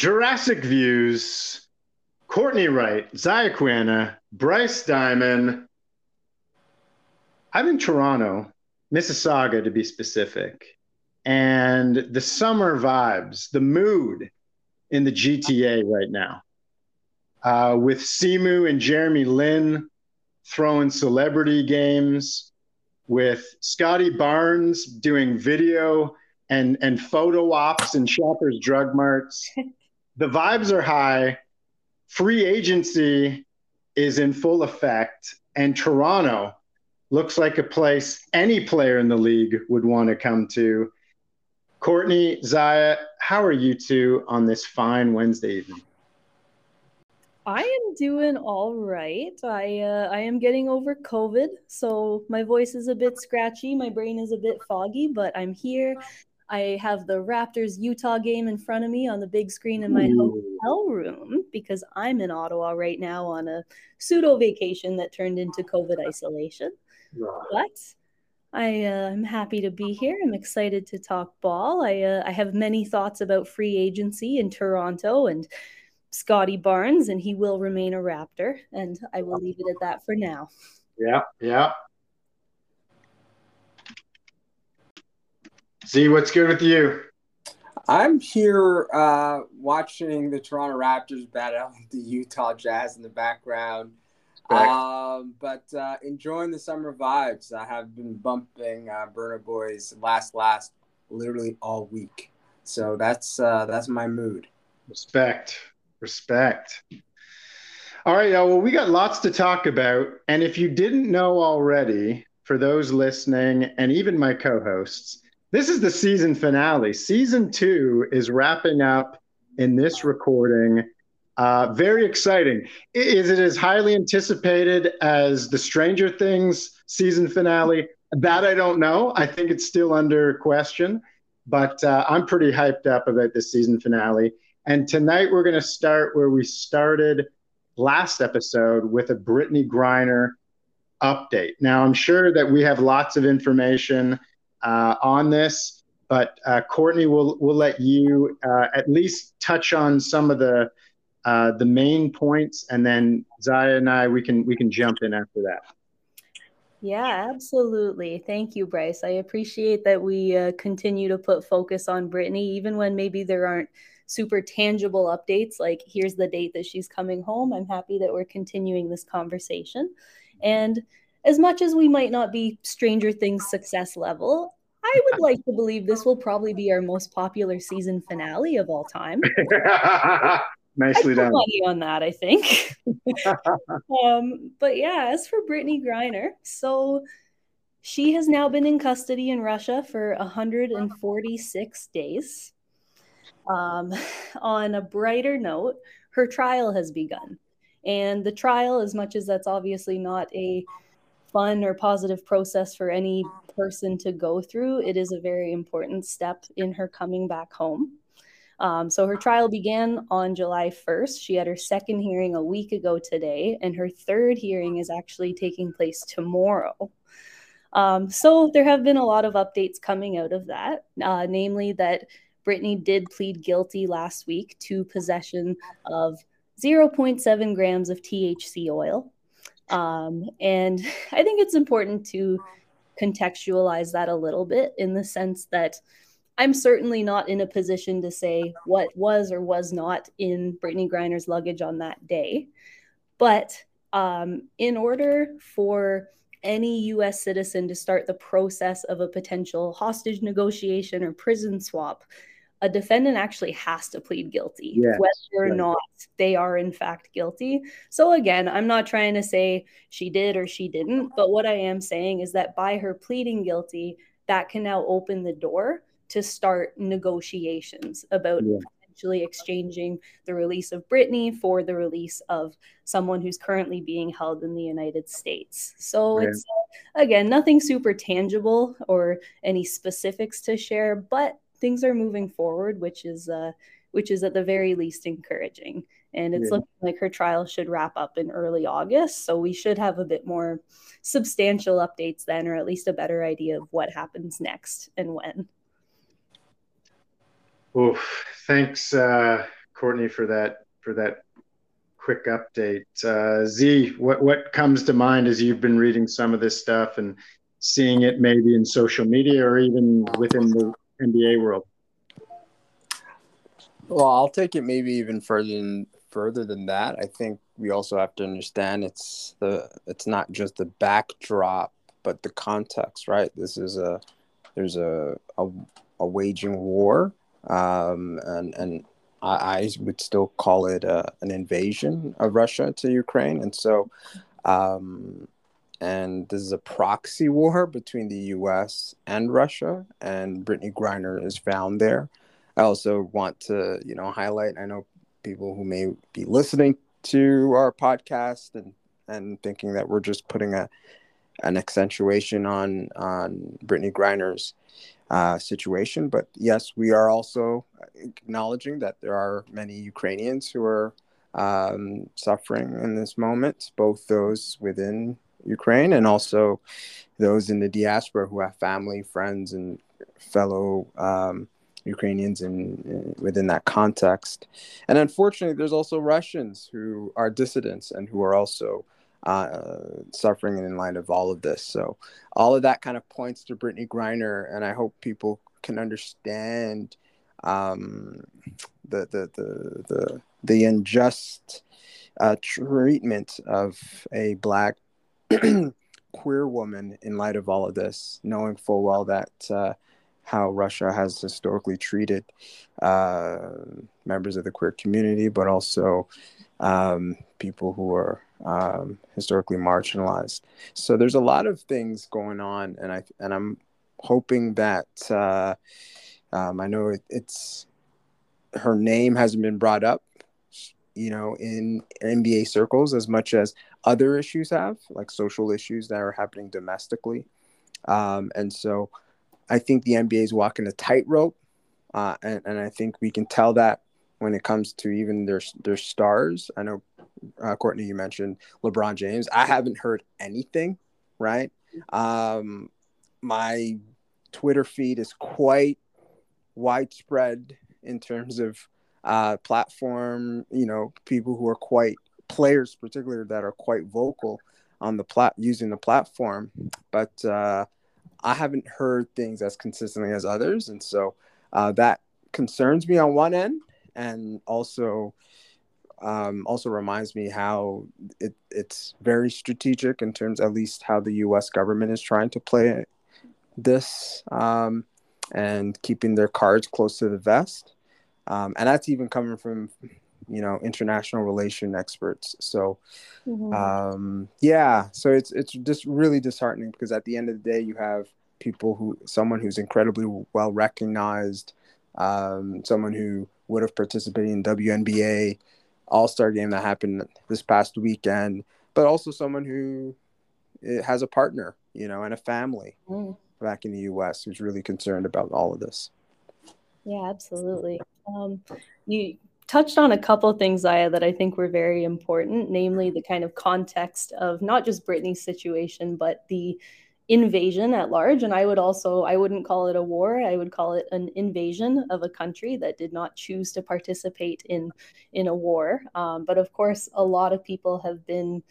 Jurassic Views. Courtney Wright, Zaya Bryce Diamond. I'm in Toronto, Mississauga to be specific. And the summer vibes, the mood in the GTA right now. Uh, with Simu and Jeremy Lin throwing celebrity games, with Scottie Barnes doing video and and photo ops and shoppers drug marts. the vibes are high. Free agency is in full effect, and Toronto looks like a place any player in the league would want to come to. Courtney, Zaya, how are you two on this fine Wednesday evening? I am doing all right. I uh, I am getting over COVID, so my voice is a bit scratchy, my brain is a bit foggy, but I'm here. I have the Raptors Utah game in front of me on the big screen in my Ooh. hotel room because I'm in Ottawa right now on a pseudo vacation that turned into COVID isolation. But I uh, am happy to be here. I'm excited to talk ball. I uh, I have many thoughts about free agency in Toronto and Scottie Barnes, and he will remain a Raptor. And I will leave it at that for now. Yeah, yeah. Z, what's good with you? I'm here uh, watching the Toronto Raptors battle the Utah Jazz in the background. Um, but uh, enjoying the summer vibes. I have been bumping uh, Burna Boy's last last literally all week. So that's uh, that's my mood. Respect. Respect. All right, y'all. Well, we got lots to talk about. And if you didn't know already, for those listening and even my co hosts, this is the season finale. Season two is wrapping up in this recording. Uh, very exciting. Is it as highly anticipated as the Stranger Things season finale? That I don't know. I think it's still under question, but uh, I'm pretty hyped up about this season finale. And tonight we're going to start where we started last episode with a Brittney Griner update. Now, I'm sure that we have lots of information uh, on this, but uh, Courtney will will let you uh, at least touch on some of the uh, the main points, and then Zaya and I we can we can jump in after that. Yeah, absolutely. Thank you, Bryce. I appreciate that we uh, continue to put focus on Brittney, even when maybe there aren't super tangible updates. Like, here's the date that she's coming home. I'm happy that we're continuing this conversation. And as much as we might not be Stranger Things success level, I would like to believe this will probably be our most popular season finale of all time. Nicely done. money on that, I think. um, but yeah, as for Brittney Griner, so she has now been in custody in Russia for 146 days. Um, on a brighter note, her trial has begun. And the trial, as much as that's obviously not a fun or positive process for any person to go through, it is a very important step in her coming back home. Um, so her trial began on July 1st. She had her second hearing a week ago today, and her third hearing is actually taking place tomorrow. Um, so there have been a lot of updates coming out of that, uh, namely that Brittney did plead guilty last week to possession of 0.7 grams of THC oil. Um, and I think it's important to contextualize that a little bit in the sense that I'm certainly not in a position to say what was or was not in Brittney Griner's luggage on that day. But um, in order for any US citizen to start the process of a potential hostage negotiation or prison swap, a defendant actually has to plead guilty, Yes, whether or right. not they are in fact guilty. So, again, I'm not trying to say she did or she didn't, but what I am saying is that by her pleading guilty, that can now open the door to start negotiations about Yeah. potentially exchanging the release of Brittney for the release of someone who's currently being held in the United States. So Right. it's uh, again nothing super tangible or any specifics to share, but things are moving forward, which is uh, which is at the very least encouraging. And it's Yeah. looking like her trial should wrap up in early August, so we should have a bit more substantial updates then, or at least a better idea of what happens next and when. Oof. Thanks, uh, Courtney, for that for that quick update. Uh, Z, what what comes to mind as you've been reading some of this stuff and seeing it maybe in social media or even within the NBA world? Well, I'll take it maybe even further than further than that. I think we also have to understand it's the it's not just the backdrop, but the context, right? This is a there's a a, a waging war, um, and and I, I would still call it a, an invasion of Russia to Ukraine, and so. Um, and this is a proxy war between the U.S. and Russia, and Brittney Griner is found there. I also want to, you know, highlight. I know people who may be listening to our podcast and and thinking that we're just putting a an accentuation on on Brittney Griner's uh, situation, but yes, we are also acknowledging that there are many Ukrainians who are um, suffering in this moment, both those within Ukraine and also those in the diaspora who have family, friends, and fellow um, Ukrainians in, in, within that context. And unfortunately, there's also Russians who are dissidents and who are also uh, suffering in light of all of this. So all of that kind of points to Brittney Griner, and I hope people can understand um, the, the the the the unjust uh, treatment of a black queer woman in light of all of this, knowing full well that uh, how Russia has historically treated uh, members of the queer community, but also um, people who are um, historically marginalized. So there's a lot of things going on, and I and I'm hoping that uh, um, I know it, it's her name hasn't been brought up, you know, in NBA circles as much as other issues have, like social issues that are happening domestically, um, and so. I think the NBA is walking a tightrope, uh, and, and I think we can tell that when it comes to even their their stars. I know, uh, Courtney, you mentioned LeBron James. I haven't heard anything, right? Um, my Twitter feed is quite widespread in terms of uh, platform. You know, people who are quite players, particularly that are quite vocal on the plat using the platform, but. Uh, I haven't heard things as consistently as others, and so uh, that concerns me on one end, and also um, also reminds me how it, it's very strategic in terms, at least, how the U.S. government is trying to play this um, and keeping their cards close to the vest, um, and that's even coming from you know international relation experts so Mhm. um yeah so it's it's just really disheartening because at the end of the day you have people who someone who's incredibly well recognized um someone who would have participated in WNBA all-star game that happened this past weekend but also someone who eh, has a partner you know and a family Mm. back in the US who's really concerned about all of this Yeah, absolutely. Um, you touched on a couple things, Zaya, that I think were very important, namely the kind of context of not just Brittney's situation, but the invasion at large. And I would also, I wouldn't call it a war. I would call it an invasion of a country that did not choose to participate in in a war. Um, but of course, a lot of people have been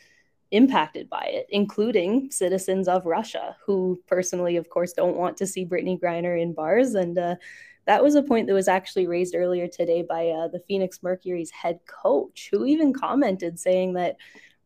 impacted by it, including citizens of Russia, who personally, of course, don't want to see Brittney Griner in bars. And uh, that was a point that was actually raised earlier today by uh, the Phoenix Mercury's head coach, who even commented saying that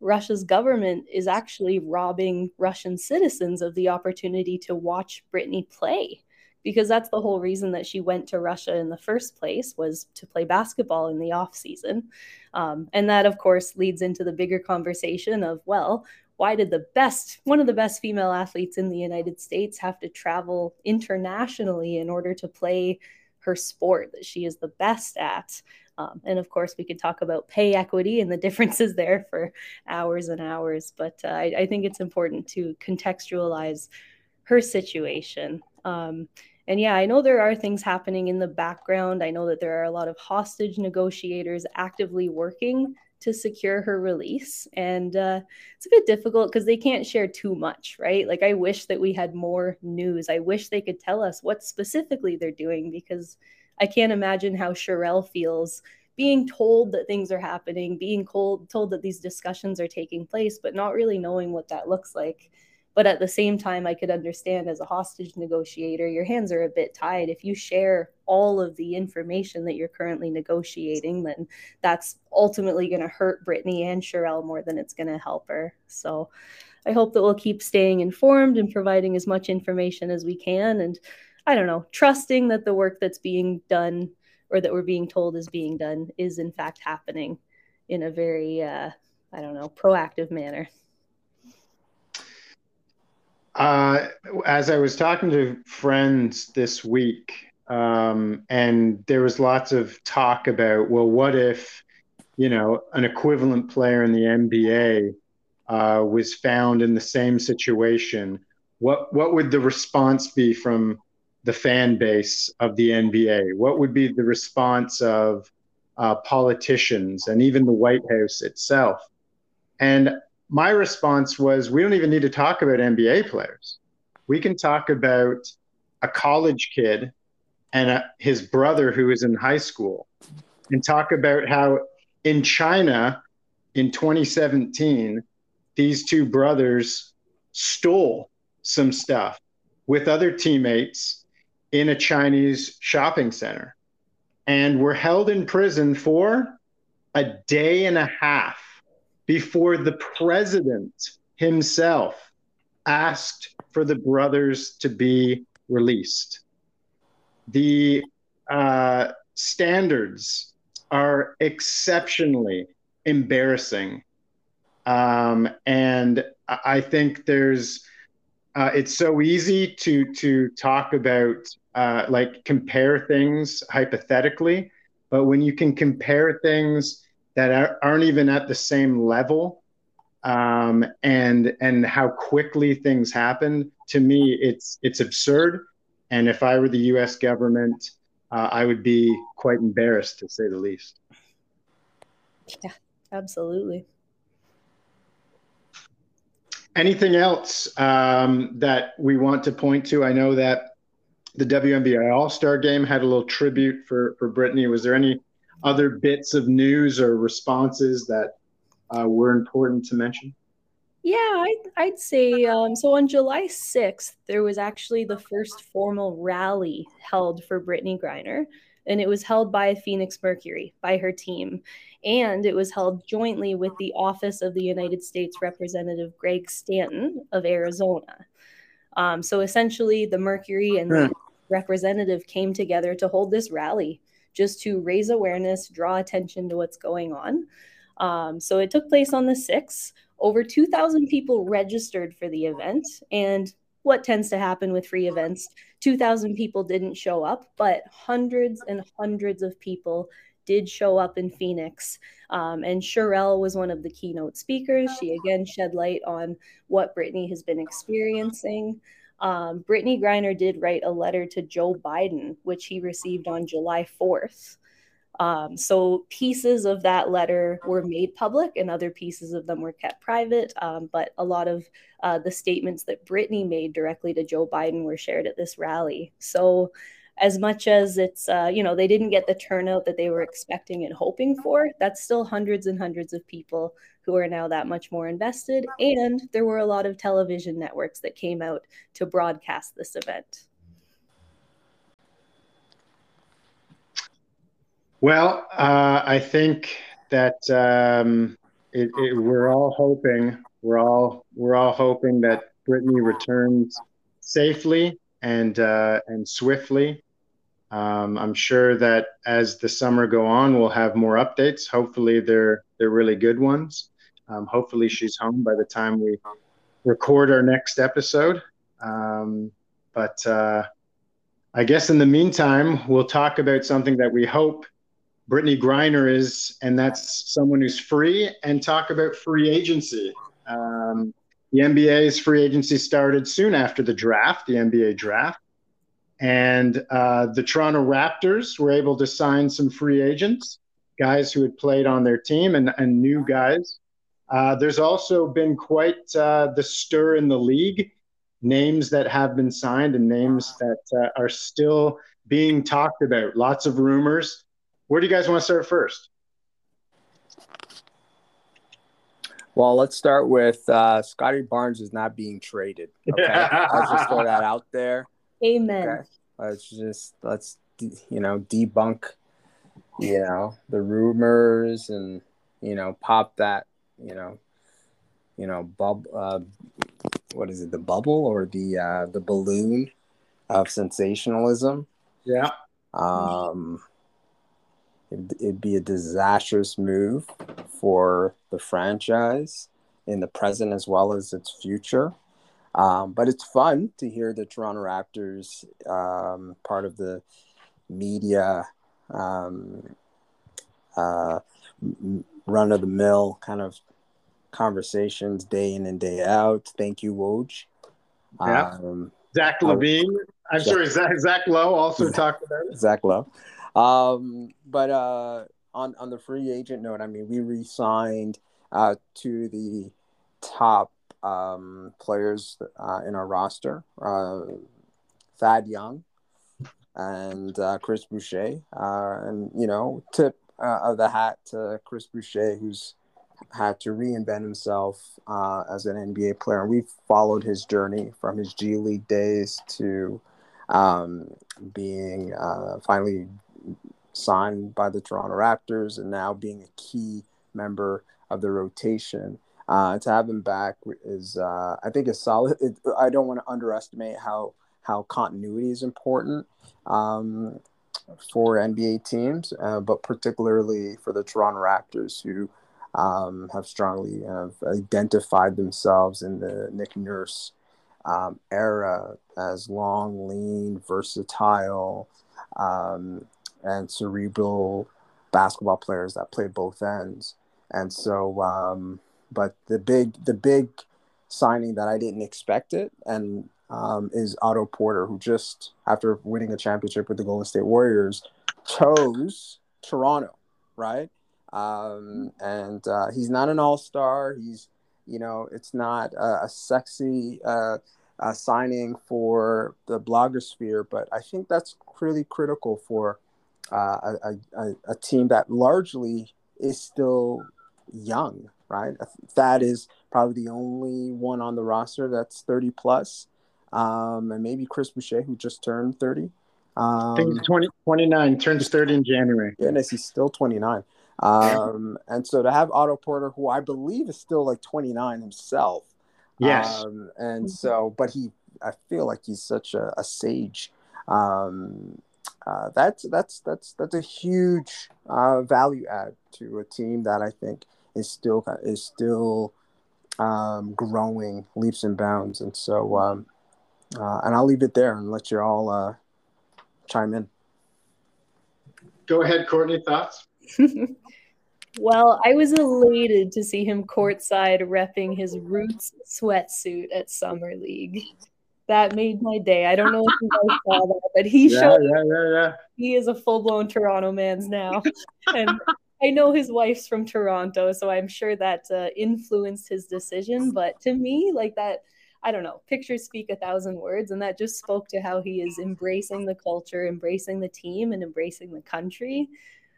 Russia's government is actually robbing Russian citizens of the opportunity to watch Brittney play. Because that's the whole reason that she went to Russia in the first place was to play basketball in the off season. Um, and that, of course, leads into the bigger conversation of, well, why did the best, one of the best female athletes in the United States, have to travel internationally in order to play her sport that she is the best at? Um, and of course, we could talk about pay equity and the differences there for hours and hours. But uh, I, I, think it's important to contextualize her situation. Um, and yeah, I know there are things happening in the background. I know that there are a lot of hostage negotiators actively working to secure her release. And uh, it's a bit difficult because they can't share too much, right? Like, I wish that we had more news. I wish they could tell us what specifically they're doing because I can't imagine how Cherelle feels being told that things are happening, being told that these discussions are taking place, but not really knowing what that looks like. But at the same time, I could understand as a hostage negotiator, your hands are a bit tied. If you share all of the information that you're currently negotiating, then that's ultimately going to hurt Brittney and Cherelle more than it's going to help her. So I hope that we'll keep staying informed and providing as much information as we can. And I don't know, trusting that the work that's being done or that we're being told is being done is in fact happening in a very, uh, I don't know, proactive manner. Uh, as I was talking to friends this week, um, and there was lots of talk about, well, what if, you know, an equivalent player in the NBA uh, was found in the same situation? What what would the response be from the fan base of the NBA? What would be the response of uh, politicians and even the White House itself? And my response was we don't even need to talk about NBA players. We can talk about a college kid and a, his brother who is in high school and talk about how in China in 2017, these two brothers stole some stuff with other teammates in a Chinese shopping center and were held in prison for a day and a half before the president himself asked for the brothers to be released. The uh, standards are exceptionally embarrassing. Um, and I think there's, uh, it's so easy to to talk about uh, like compare things hypothetically, but when you can compare things that are, aren't even at the same level, um, and and how quickly things happen, to me, it's it's absurd. And if I were the U.S. government, uh, I would be quite embarrassed to say the least. Yeah, absolutely. Anything else um, that we want to point to? I know that the WNBA All Star Game had a little tribute for for Brittany. Was there any other bits of news or responses that uh, were important to mention? Yeah, I'd, I'd say um, so. On July 6th, there was actually the first formal rally held for Brittney Griner, and it was held by Phoenix Mercury, by her team. And it was held jointly with the Office of the United States Representative Greg Stanton of Arizona. Um, so essentially, the Mercury and the representative came together to hold this rally just to raise awareness, draw attention to what's going on. Um, so it took place on the 6th. Over 2,000 people registered for the event. And what tends to happen with free events, 2,000 people didn't show up, but hundreds and hundreds of people did show up in Phoenix. Um, and Cherelle was one of the keynote speakers. She again shed light on what Brittney has been experiencing. Um, Brittney Griner did write a letter to Joe Biden, which he received on July 4th. Um, so pieces of that letter were made public and other pieces of them were kept private. Um, but a lot of uh, the statements that Brittney made directly to Joe Biden were shared at this rally. So as much as it's uh, you know they didn't get the turnout that they were expecting and hoping for that's still hundreds and hundreds of people who are now that much more invested and there were a lot of television networks that came out to broadcast this event well uh, i think that um, it, it, we're all hoping we're all we're all hoping that brittney returns safely and uh, and swiftly. Um, I'm sure that as the summer go on, we'll have more updates. Hopefully, they're they're really good ones. Um, hopefully, she's home by the time we record our next episode. Um, but uh, I guess in the meantime, we'll talk about something that we hope Brittney Griner is, and that's someone who's free, and talk about free agency. Um, the NBA's free agency started soon after the draft, the NBA draft. And uh, the Toronto Raptors were able to sign some free agents, guys who had played on their team and, and new guys. Uh, there's also been quite uh, the stir in the league, names that have been signed and names that uh, are still being talked about. Lots of rumors. Where do you guys want to start first? Well, let's start with uh, Scottie Barnes is not being traded. Okay, I'll just throw that out there. Amen. Okay, let's just let's you know debunk you know the rumors and you know pop that you know you know bub uh, what is it the bubble or the uh, the balloon of sensationalism. Yeah. Um, it'd, it'd be a disastrous move for the franchise in the present as well as its future. Um, but it's fun to hear the Toronto Raptors um, part of the media um, uh, run of the mill kind of conversations day in and day out. Thank you, Woj. Yeah. Um, Zach LaVine. I'm sorry, Zach, Zach Lowe also talked about it. Zach Lowe. Um, but uh, on on the free agent note, I mean, we re-signed uh, to the top um, players uh, in our roster: uh, Thad Young and uh, Chris Boucher, uh, and you know, tip of the hat to Chris Boucher, who's had to reinvent himself uh, as an NBA player. And we've followed his journey from his G League days to um, being uh, finally signed by the Toronto Raptors and now being a key member of the rotation. Uh, to have him back is, uh, I think, is solid. It, I don't want to underestimate how how continuity is important um, for NBA teams, uh, but particularly for the Toronto Raptors, who um, have strongly have identified themselves in the Nick Nurse um, era as long, lean, versatile, um, and cerebral basketball players that play both ends. And so, um, but the big the big signing that I didn't expect it, and um, is Otto Porter, who just after winning a championship with the Golden State Warriors, chose Toronto, right? Um, and uh, he's not an all star. He's, you know, it's not a, a sexy uh, uh, signing for the blogosphere, but I think that's really critical for uh, a, a, a, team that largely is still young, right? That is probably the only one on the roster that's 30 plus. Um, and maybe Chris Boucher, who just turned 30. Um, I think he's 20, 29, turns 30 in January. Goodness, he's still 29. Um, and so to have Otto Porter, who I believe is still like 29 himself. Yes. Um, and so, but he, I feel like he's such a, a sage. Um, uh, that's that's that's that's a huge uh, value add to a team that I think is still is still um, growing leaps and bounds. And so, um, uh, and I'll leave it there and let you all uh, chime in. Go ahead, Courtney. Thoughts? well, I was elated to see him courtside repping his Roots sweatsuit at Summer League. That made my day. I don't know if you guys saw that, but he Yeah, showed yeah, yeah, yeah. he is a full blown Toronto man's now. And I know his wife's from Toronto, so I'm sure that uh, influenced his decision. But to me, like that, I don't know, pictures speak a thousand words. And that just spoke to how he is embracing the culture, embracing the team, and embracing the country.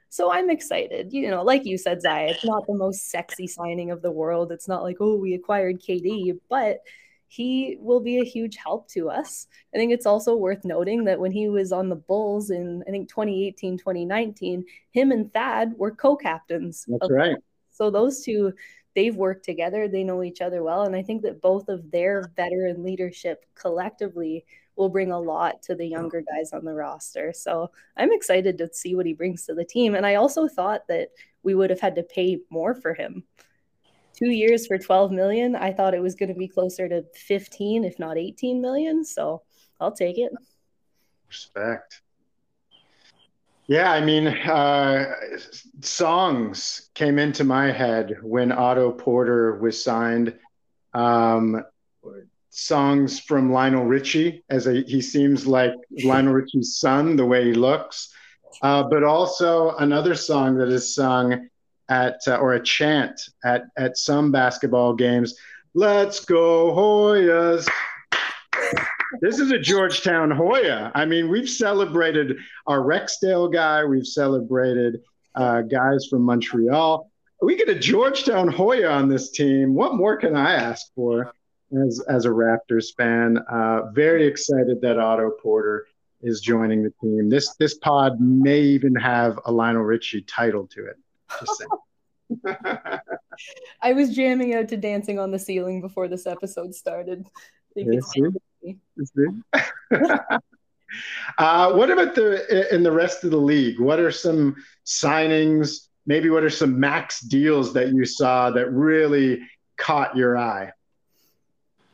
So I'm excited. You know, like you said, Zaya, it's not the most sexy signing of the world. It's not like, oh, we acquired KD, but he will be a huge help to us. I think it's also worth noting that when he was on the Bulls in, I think, 2018, 2019, him and Thad were co captains. That's right. So those two, they've worked together, they know each other well. And I think that both of their veteran leadership collectively will bring a lot to the younger guys on the roster. So I'm excited to see what he brings to the team. And I also thought that we would have had to pay more for him. Two years for 12 million. I thought it was going to be closer to 15, if not 18 million. So I'll take it. Respect. Yeah, I mean, uh, songs came into my head when Otto Porter was signed. Um, songs from Lionel Richie, as a, he seems like Lionel Richie's son, the way he looks. Uh, but also another song that is sung at uh, or a chant at at some basketball games. Let's go Hoyas. This is a Georgetown Hoya. I mean, we've celebrated our Rexdale guy. We've celebrated uh, guys from Montreal. We get a Georgetown Hoya on this team. What more can I ask for as, as a Raptors fan? Uh, very excited that Otto Porter is joining the team. This this pod may even have a Lionel Richie title to it. Just saying. I was jamming out to Dancing on the Ceiling before this episode started. Yes, uh, what about the in the rest of the league? What are some signings? Maybe what are some max deals that you saw that really caught your eye?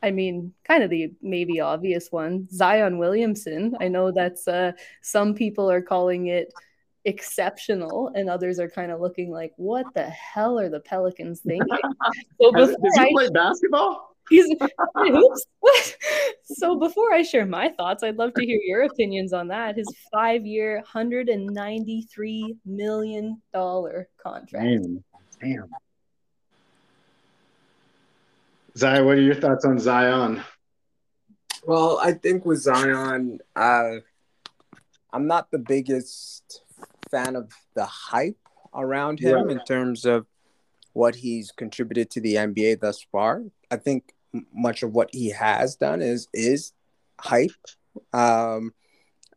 I mean, kind of the maybe obvious one, Zion Williamson. I know that's uh, some people are calling it exceptional, and others are kind of looking like, "What the hell are the Pelicans thinking?" So Does he I, play basketball? He's oops. so before I share my thoughts, I'd love to hear your opinions on that. His five-year, hundred and ninety-three million dollar contract. Damn. Damn. Zion, what are your thoughts on Zion? Well, I think with Zion, uh, I'm not the biggest fan of the hype around him right. in terms of what he's contributed to the NBA thus far. I think much of what he has done is is hype. Um,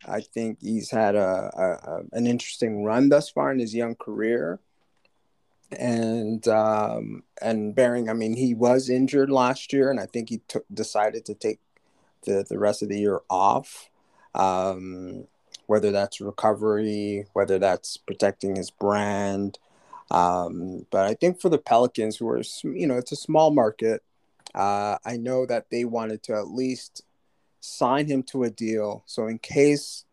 I think he's had a, a, an interesting run thus far in his young career, and um, and bearing, I mean, he was injured last year, and I think he took decided to take the the rest of the year off. Um, whether that's recovery, whether that's protecting his brand. Um, but I think for the Pelicans, who are, you know, it's a small market, uh, I know that they wanted to at least sign him to a deal. So in case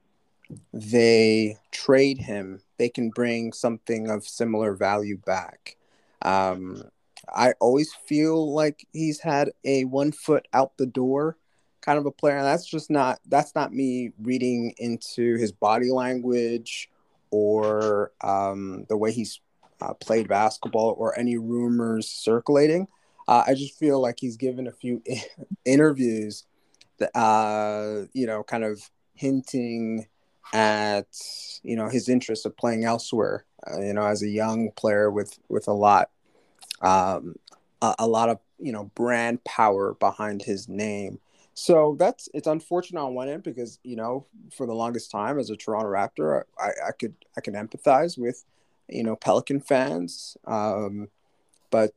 they trade him, they can bring something of similar value back. Um, I always feel like he's had a one foot out the door kind of a player. And that's just not that's not me reading into his body language or um, the way he's uh, played basketball or any rumors circulating. Uh, I just feel like he's given a few interviews that, uh, you know, kind of hinting at, you know, his interest of playing elsewhere, uh, you know, as a young player with, with a lot, um, a, a lot of, you know, brand power behind his name. So that's it's unfortunate on one end because you know for the longest time as a Toronto Raptor, I, I could I can empathize with you know Pelican fans. Um, but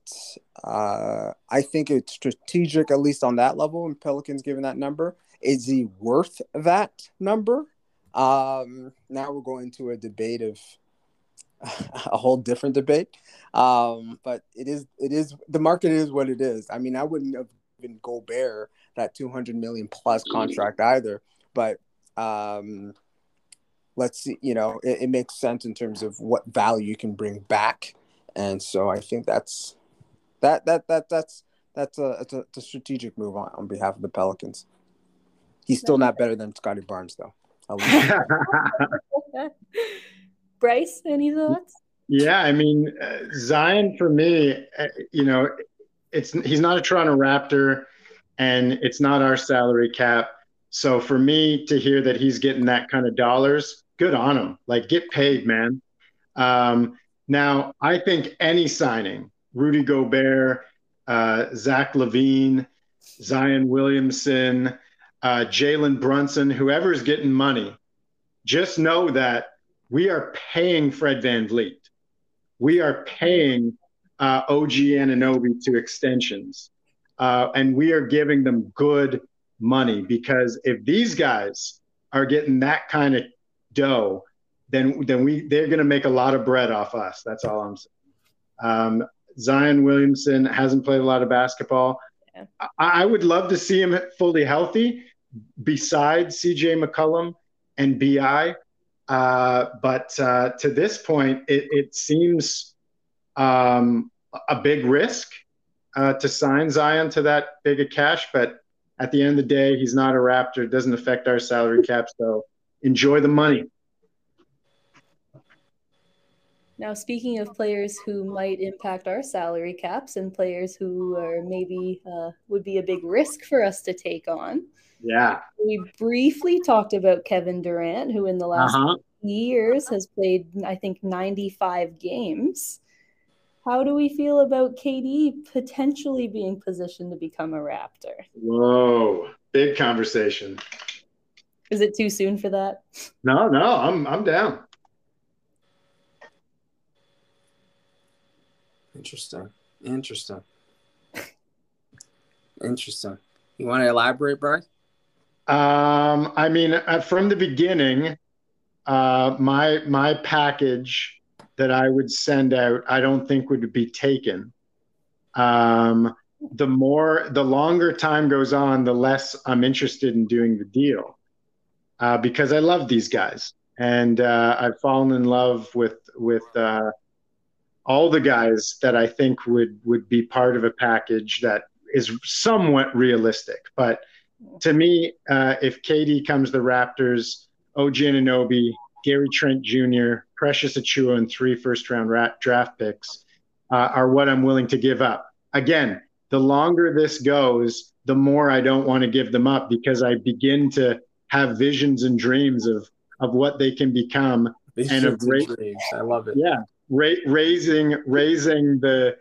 uh, I think it's strategic, at least on that level. And Pelicans given that number, is he worth that number? Um, now we're going to a debate of a whole different debate. Um, but it is it is the market is what it is. I mean, I wouldn't have given Gobert that 200 million plus contract either, but um, let's see, you know, it, it makes sense in terms of what value you can bring back and so I think that's that that that that's that's a it's a, a strategic move on, on behalf of the Pelicans. He's still not better than Scottie Barnes though. Bryce, any thoughts? Yeah, I mean uh, Zion for me, uh, you know, it's he's not a Toronto Raptor, and it's not our salary cap. So for me to hear that he's getting that kind of dollars, good on him. Like get paid, man. Um, now, I think any signing, Rudy Gobert, uh, Zach LaVine, Zion Williamson, uh, Jalen Brunson, whoever's getting money, just know that we are paying Fred VanVleet. We are paying uh, OG Anunoby to extensions. Uh, and we are giving them good money because if these guys are getting that kind of dough, then then we they're going to make a lot of bread off us. That's all I'm saying. Um, Zion Williamson hasn't played a lot of basketball. Yeah. I, I would love to see him fully healthy besides CJ McCollum and BI. Uh, but uh, to this point, it, it seems um, a big risk uh, to sign Zion to that big a cash. But at the end of the day, he's not a Raptor. It doesn't affect our salary cap. So enjoy the money. Now, speaking of players who might impact our salary caps and players who are maybe uh, would be a big risk for us to take on, Yeah. we briefly talked about Kevin Durant, who in the last Uh-huh. years has played, I think, 95 games. How do we feel about KD potentially being positioned to become a Raptor? Whoa. Big conversation. Is it too soon for that? No, no, I'm I'm down. Interesting. Interesting. Interesting. You want to elaborate, Bryce? Um, I mean, uh, from the beginning, uh, my my package that I would send out, I don't think would be taken. Um, the more, the longer time goes on, the less I'm interested in doing the deal, uh, because I love these guys, and uh, I've fallen in love with with uh, all the guys that I think would would be part of a package that is somewhat realistic, but to me, uh, if KD comes the Raptors, OG Anunoby, Gary Trent Jr., Precious Achiuwa, and three first round ra- draft picks uh, are what I'm willing to give up. Again, the longer this goes, the more I don't want to give them up because I begin to have visions and dreams of of what they can become. And a great- dreams. I love it. Yeah, ra- raising raising the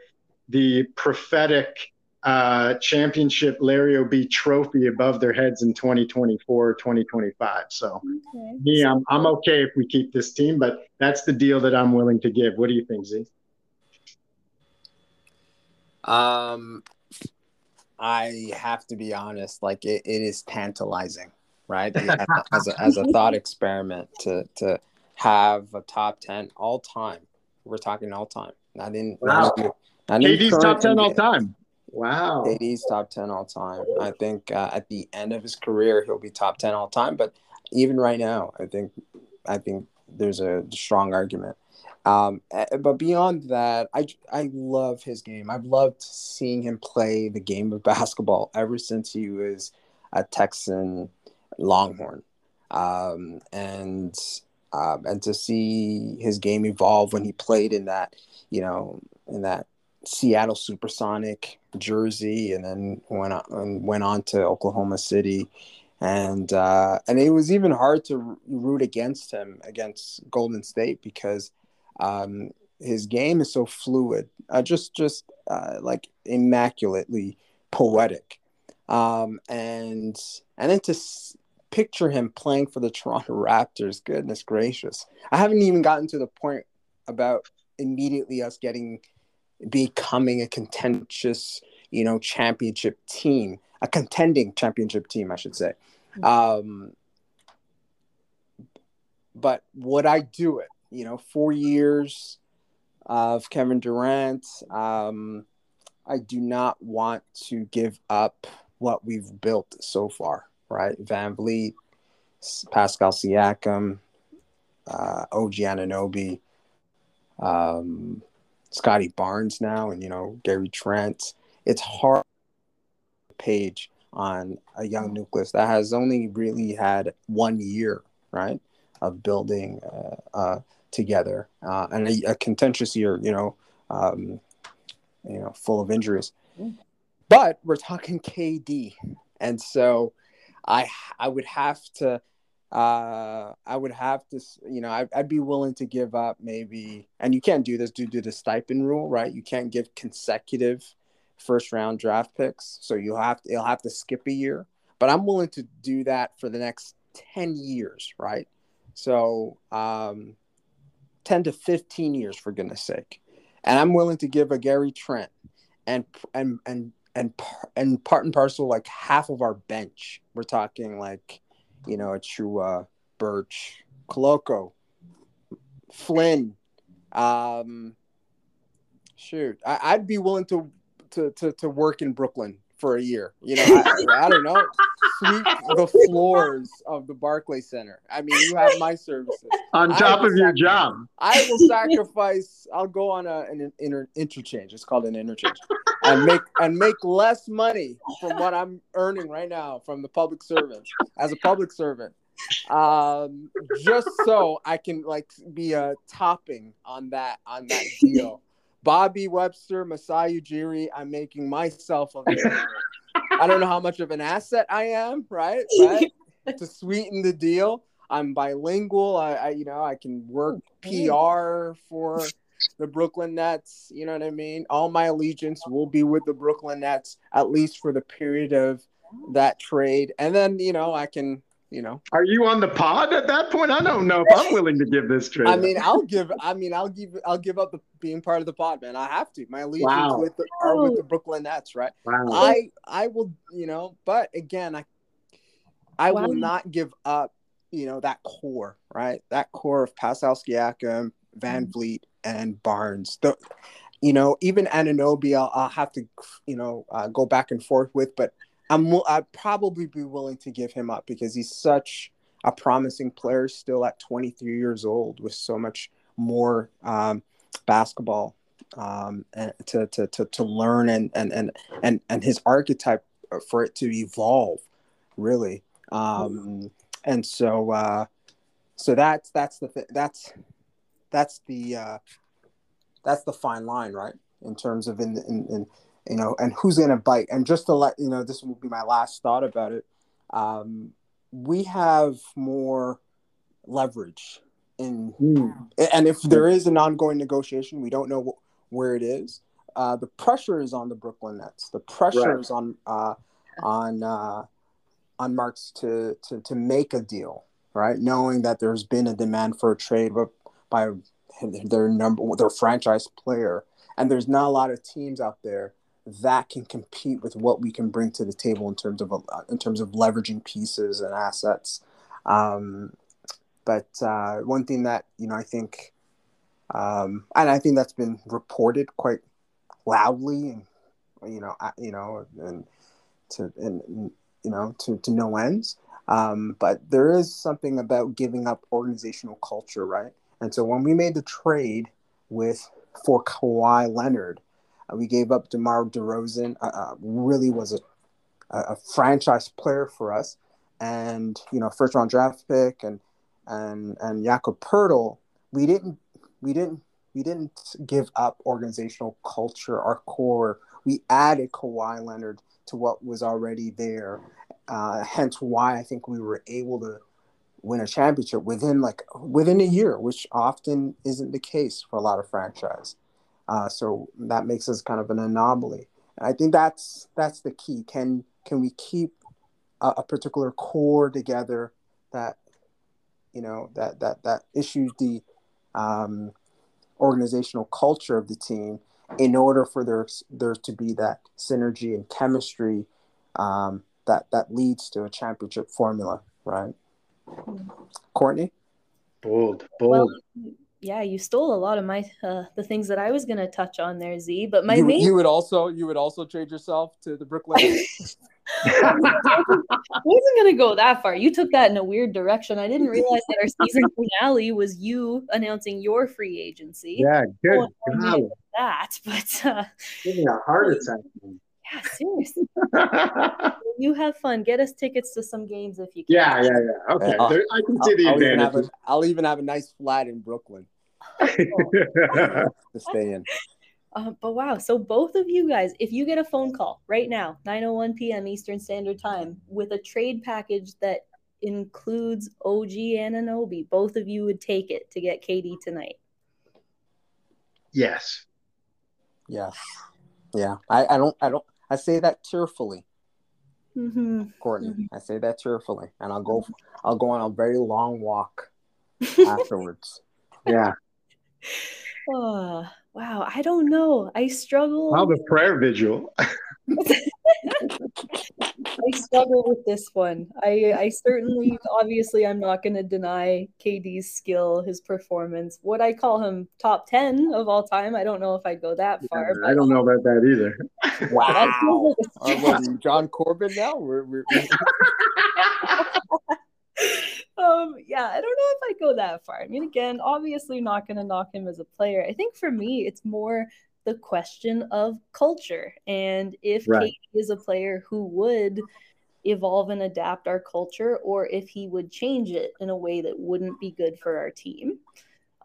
the prophetic uh, championship Larry O'B trophy above their heads in 2024, 2025. So Okay. me, I'm, I'm okay if we keep this team, but that's the deal that I'm willing to give. What do you think, Z? Um, I have to be honest. Like it, it is tantalizing, right? as a, as a thought experiment to to have a top ten all time. We're talking all time, not in not in, not in KD's top 10 all time. Wow. KD's top 10 all time. I think uh, at the end of his career, he'll be top 10 all time. But even right now, I think I think there's a strong argument. Um, but beyond that, I, I love his game. I've loved seeing him play the game of basketball ever since he was a Texan Longhorn. Um, and um, and to see his game evolve when he played in that, you know, in that Seattle Supersonic jersey, and then went on and went on to Oklahoma City, and uh, and it was even hard to root against him against Golden State because um, his game is so fluid, uh, just just uh, like immaculately poetic, um, and and then to s- picture him playing for the Toronto Raptors, goodness gracious, I haven't even gotten to the point about immediately us getting becoming a contentious, you know, championship team, a contending championship team, I should say. Um, but would I do it? You know, four years of Kevin Durant. Um, I do not want to give up what we've built so far, right? VanVleet, Pascal Siakam, uh, OG Anunoby, um, Scottie Barnes now, and you know Gary Trent. It's hard page on a young nucleus that has only really had one year, right, of building uh, uh, together, uh, and a, a contentious year, you know, um, you know, full of injuries. But we're talking KD, and so I I would have to uh, I would have to, you know, I, I'd be willing to give up maybe, and you can't do this due to the Stepien rule, right? You can't give consecutive first round draft picks, so you'll have to, you'll have to skip a year. But I'm willing to do that for the next ten years, right? So, um, ten to fifteen years, for goodness sake, and I'm willing to give a Gary Trent and and and and and part and parcel like half of our bench. We're talking like you know, Achiuwa, Birch, Koloko, Flynn, um, shoot, I, I'd be willing to, to to to work in Brooklyn for a year. You know, I, I don't know, sweep the floors of the Barclays Center. I mean, you have my services. On top of your job. I will sacrifice. I'll go on a, an inter, interchange. It's called an interchange, and make and make less money from what I'm earning right now from the public servants as a public servant, um, just so I can like be a topping on that on that deal. Bobby Webster, Masai Ujiri, I'm making myself available. I don't know how much of an asset I am, right? But to sweeten the deal, I'm bilingual. I, I you know, I can work PR for the Brooklyn Nets. You know what I mean? All my allegiance will be with the Brooklyn Nets at least for the period of that trade, and then you know I can, you know, Are you on the pod at that point? I don't know if I'm willing to give this trade. I mean, I'll give. I mean, I'll give. I'll give up the being part of the pod, man. I have to. My allegiance Wow. with the, are with the Brooklyn Nets, right? wow. I I will, you know, but again, I I Wow. will not give up, you know, that core, right? That core of Pascal Siakam, Van mm-hmm. Vleet, and Barnes. The, you know, even Anunoby, I'll, I'll have to, you know, uh, go back and forth with, but I'm I'd probably be willing to give him up because he's such a promising player still at 23 years old with so much more um, basketball um, to, to, to, to learn and, and, and, and, and his archetype for it to evolve really. Um, and so, uh, so that's, that's the, th- that's, that's the, uh, that's the fine line, right? In terms of in, in, in you know, and who's going to bite. And just to let, you know, this will be my last thought about it. Um, we have more leverage in Hmm. and if there is an ongoing negotiation, we don't know wh- where it is. Uh, the pressure is on the Brooklyn Nets. The pressure Right. is on uh, on uh, on Marks to, to to make a deal, right? Knowing that there's been a demand for a trade by- by their number their franchise player, and there's not a lot of teams out there that can compete with what we can bring to the table in terms of uh, in terms of leveraging pieces and assets. Um, but uh, one thing that you know, I think, um, and I think that's been reported quite loudly, and you know, I, you know, and to and, you know to to no ends. Um, but there is something about giving up organizational culture, right? And so when we made the trade with for Kawhi Leonard, uh, we gave up DeMar DeRozan. Uh, uh, really was a a franchise player for us, and you know, first round draft pick, and and and Jakob Poeltl, we didn't we didn't we didn't give up organizational culture, our core. We added Kawhi Leonard to what was already there. Uh, hence why I think we were able to win a championship within like within a year, which often isn't the case for a lot of franchise. Uh, so that makes us kind of an anomaly. And I think that's that's the key. Can can we keep a, a particular core together that you know that that that issues the um, organizational culture of the team in order for there there to be that synergy and chemistry um, that that leads to a championship formula, right? Courtney, Bold, Well, bold. yeah, you stole a lot of my uh, the things that I was gonna touch on there, Z. But my you, main you would also you would also trade yourself to the Brooklyn. I wasn't gonna go that far. You took that in a weird direction. I didn't realize that our season finale was you announcing your free agency. yeah, good. I God, knew that, but uh, give me a heart attack. Yeah, seriously, you have fun. Get us tickets to some games if you can. yeah, yeah, yeah. Okay, I'll- there, I can see I'll, the I'll even have a, advantages. I'll even have a nice flat in Brooklyn to stay in. Uh, but wow, so both of you guys, if you get a phone call right now, 9:01 p.m. Eastern Standard Time, with a trade package that includes OG Anunoby, both of you would take it to get KD tonight. yes. Yes, yeah. I, I don't I don't I say that tearfully. Mm-hmm. Courtney. Mhm. I say that cheerfully, and I'll go. I'll go on a very long walk afterwards. Yeah. Uh, wow, I don't know. I struggle. Wow, the prayer vigil. I struggle with this one. I I certainly obviously I'm not going to deny KD's skill, his performance. Would I call him top 10 of all time? I don't know if I'd go that far. I don't know about that either. That like Uh, what, John Corbin now? We're, we're, um yeah i don't know if i go that far i mean again obviously not going to knock him as a player i think for me it's more the question of culture. And if Right. KD is a player who would evolve and adapt our culture or if he would change it in a way that wouldn't be good for our team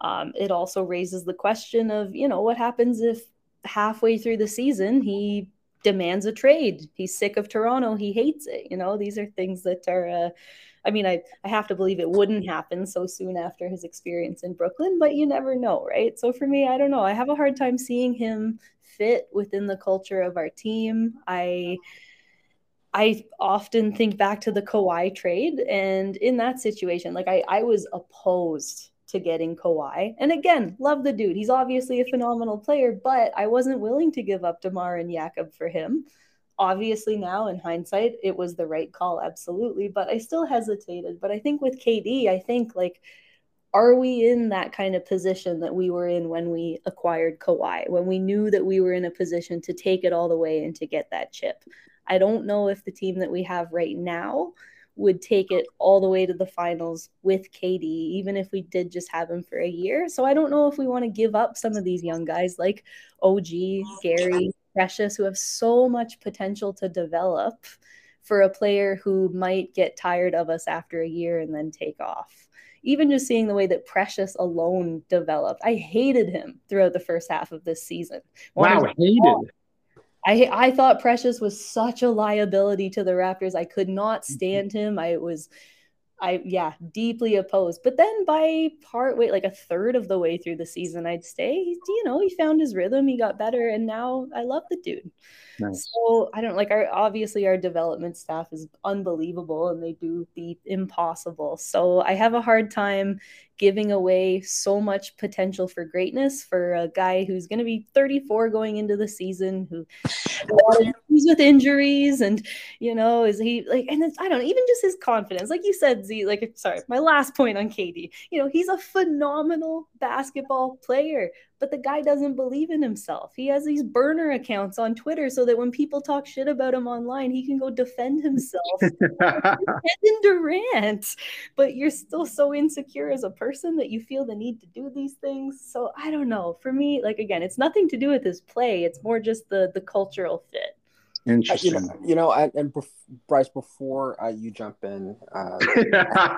um, it also raises the question of you know what happens if halfway through the season he demands a trade? He's sick of toronto. He hates it. You know these are things that are uh, I mean, I, I have to believe it wouldn't happen so soon after his experience in Brooklyn, but you never know, right? So for me, I don't know. I have a hard time seeing him fit within the culture of our team. I I often think back to the Kawhi trade, and in that situation, like I, I was opposed to getting Kawhi. And again, love the dude. He's obviously a phenomenal player, but I wasn't willing to give up DeMar and Jakob for him obviously now in hindsight it was the right call absolutely but i still hesitated but i think with kd i think like are we in that kind of position that we were in when we acquired Kawhi when we knew that we were in a position to take it all the way and to get that chip i don't know if the team that we have right now would take it all the way to the finals with KD, even if we did just have him for a year. So I don't know if we want to give up some of these young guys like OG, Gary, Precious, who have so much potential to develop for a player who might get tired of us after a year and then take off. Even just seeing the way that Precious alone developed, I hated him throughout the first half of this season. Wow, Wanted- hated. I I thought Precious was such a liability to the Raptors. I could not stand him. I was I yeah, deeply opposed. But then by part way, like a third of the way through the season, I'd say, you know, he found his rhythm, he got better, and now I love the dude. Nice. So I don't like our obviously our development staff is unbelievable and they do the impossible. So I have a hard time giving away so much potential for greatness for a guy who's going to be 34 going into the season who he's with injuries and you know is he like and it's, I don't know even just his confidence like you said Z like sorry my last point on KD you know he's a phenomenal basketball player but the guy doesn't believe in himself. He has these burner accounts on Twitter so that when people talk shit about him online, he can go defend himself. Kevin Durant, but you're still so insecure as a person that you feel the need to do these things. So I don't know. For me, like again, it's nothing to do with his play. It's more just the the cultural fit. Uh, you Interesting. know, you know, and, and bef- Bryce, before uh, you jump in, uh,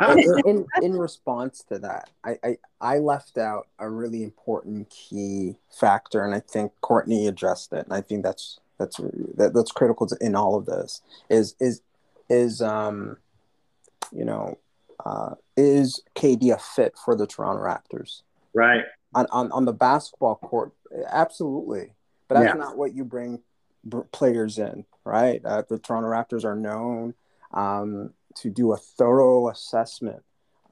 in, in, in response to that, I, I I left out a really important key factor, and I think Courtney addressed it, and I think that's that's that, that's critical to, in all of this is is is um you know uh, is KD a fit for the Toronto Raptors right. on on, on the basketball court? Absolutely, but that's Yeah. not what you bring b- players in, right? Uh, the Toronto Raptors are known um, to do a thorough assessment,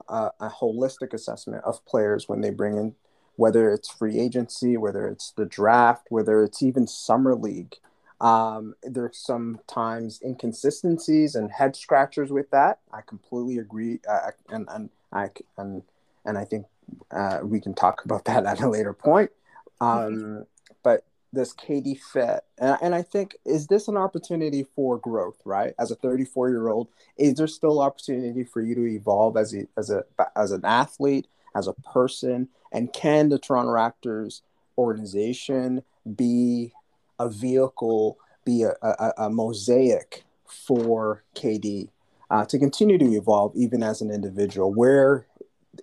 uh, a holistic assessment of players when they bring in, whether it's free agency, whether it's the draft, whether it's even summer league. Um, there's sometimes inconsistencies and head scratchers with that. I completely agree, uh, and and I and and I think uh, we can talk about that at a later point. Um, this KD fit, and, and I think is this an opportunity for growth? Right, as a 34 year old, is there still opportunity for you to evolve as a as a as an athlete, as a person, and can the Toronto Raptors organization be a vehicle, be a, a, a mosaic for KD uh, to continue to evolve even as an individual, where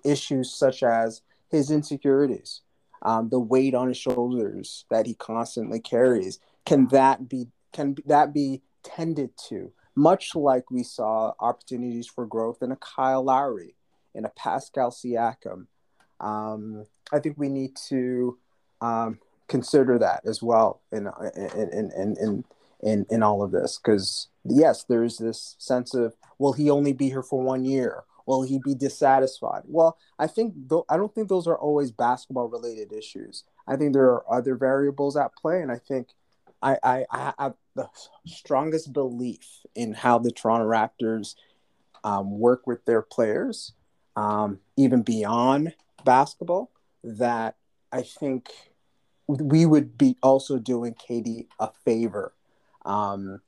issues such as his insecurities, um, the weight on his shoulders that he constantly carries, can that be can that be tended to? Much like we saw opportunities for growth in a Kyle Lowry, in a Pascal Siakam. Um, I think we need to um, consider that as well in in in in in, in, in all of this because yes, there's this sense of will he only be here for one year will he be dissatisfied? Well, I think th- I don't think those are always basketball related issues. I think there are other variables at play, and I think I, I, I have the strongest belief in how the Toronto Raptors um, work with their players, um, even beyond basketball. That I think we would be also doing KD a favor um,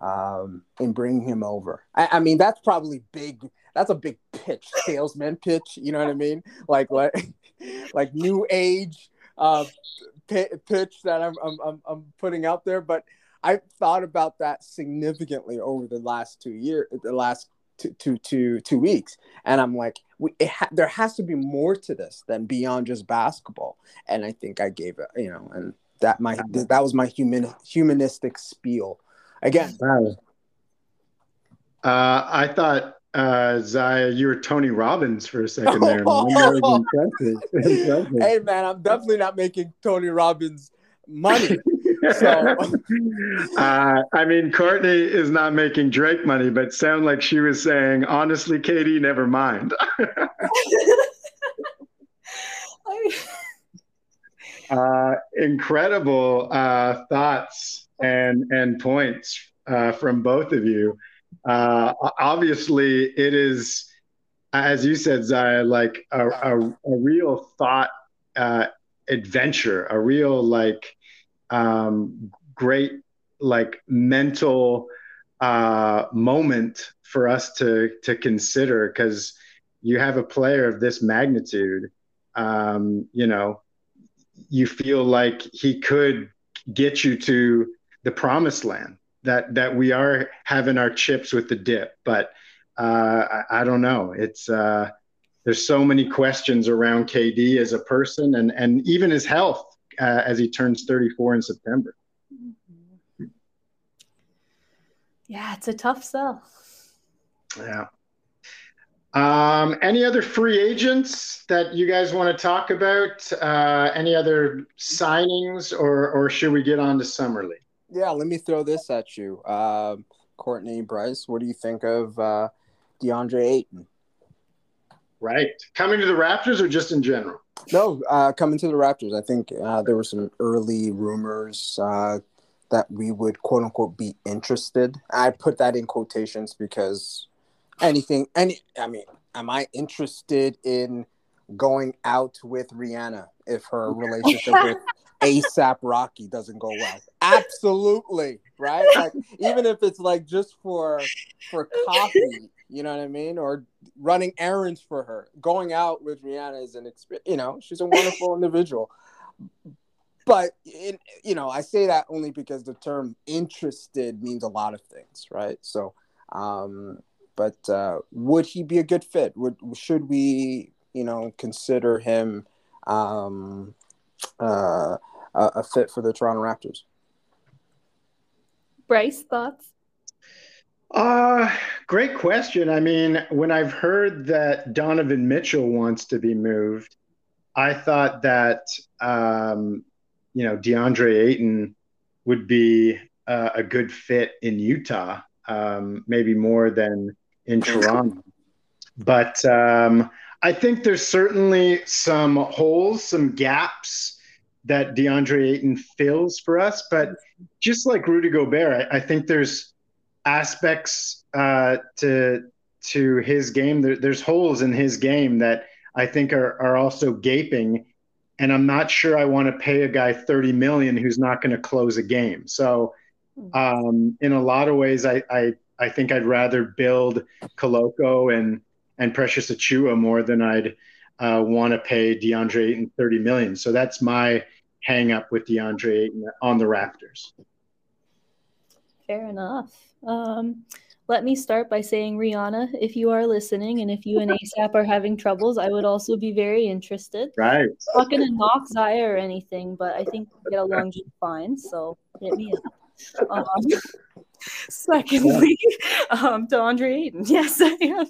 um, in bringing him over. I, I mean, that's probably big. That's a big pitch, salesman pitch. You know what I mean? Like what, like new age uh, p- pitch that I'm, I'm I'm putting out there. But I've thought about that significantly over the last two years, the last two, two, two, two weeks, and I'm like, we, ha- there has to be more to this than beyond just basketball. And I think I gave it, you know, and that my that was my human humanistic spiel. Again. Uh, I thought uh, Zaya, you were Tony Robbins for a second there. man. That was impressive. Impressive. hey man, I'm definitely not making Tony Robbins money. So uh, I mean, Courtney is not making Drake money, but sound like she was saying, honestly, Katie, never mind. Uh, incredible uh, thoughts and and points uh, from both of you. Uh, obviously, it is, as you said, Zaya, like a, a, a real thought uh, adventure, a real like um, great like mental uh, moment for us to to consider because you have a player of this magnitude. Um, you know, you feel like he could get you to the promised land that that we are having our chips with the dip but uh, I, I don't know it's uh, there's so many questions around KD as a person and and even his health uh, as he turns 34 in September yeah, it's a tough sell. yeah um, any other free agents that you guys want to talk about? Uh, any other signings, or or should we get on to summer league? Yeah, let me throw this at you, um, Courtney Bryce. What do you think of uh, DeAndre Ayton? Right, coming to the Raptors, or just in general? No, uh, coming to the Raptors. I think uh, there were some early rumors uh, that we would quote unquote be interested. I put that in quotations because anything, any, I mean, am I interested in going out with Rihanna if her relationship with ASAP Rocky doesn't go well? Absolutely, right? Like even if it's like just for for coffee, you know what I mean, or running errands for her. Going out with Rihanna is an experience. You know, she's a wonderful individual. But in, you know, I say that only because the term "interested" means a lot of things, right? So, um, but uh, would he be a good fit? Would should we, you know, consider him um, uh, a, a fit for the Toronto Raptors? Bryce, thoughts? Uh, great question. I mean, when I've heard that Donovan Mitchell wants to be moved, I thought that um, you know DeAndre Ayton would be uh, a good fit in Utah, um, maybe more than in Toronto. But um, I think there's certainly some holes, some gaps that DeAndre Ayton fills for us. But just like Rudy Gobert, I, I think there's aspects uh, to to his game. There, there's holes in his game that I think are are also gaping, and I'm not sure I want to pay a guy 30 million who's not going to close a game. So, um, in a lot of ways, I, I I think I'd rather build Koloko and and Precious Achiuwa more than I'd uh, want to pay DeAndre Ayton 30 million. So that's my hang up with DeAndre Ayton on the Raptors. Fair enough. Um, let me start by saying, Rihanna, if you are listening and if you and ASAP are having troubles, I would also be very interested. Right. Not going to knock Zaya or anything, but I think we get along just fine. So hit me up. Um, secondly, um, DeAndre Ayton. Yes, I am.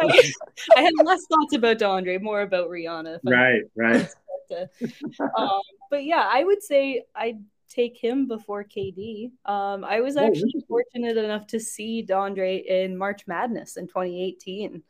I, I had less thoughts about DeAndre, more about Rihanna. Right. Right. um, but yeah, I would say I'd take him before KD. Um, I was Oh, actually interesting. fortunate enough to see DeAndre in March Madness in 2018.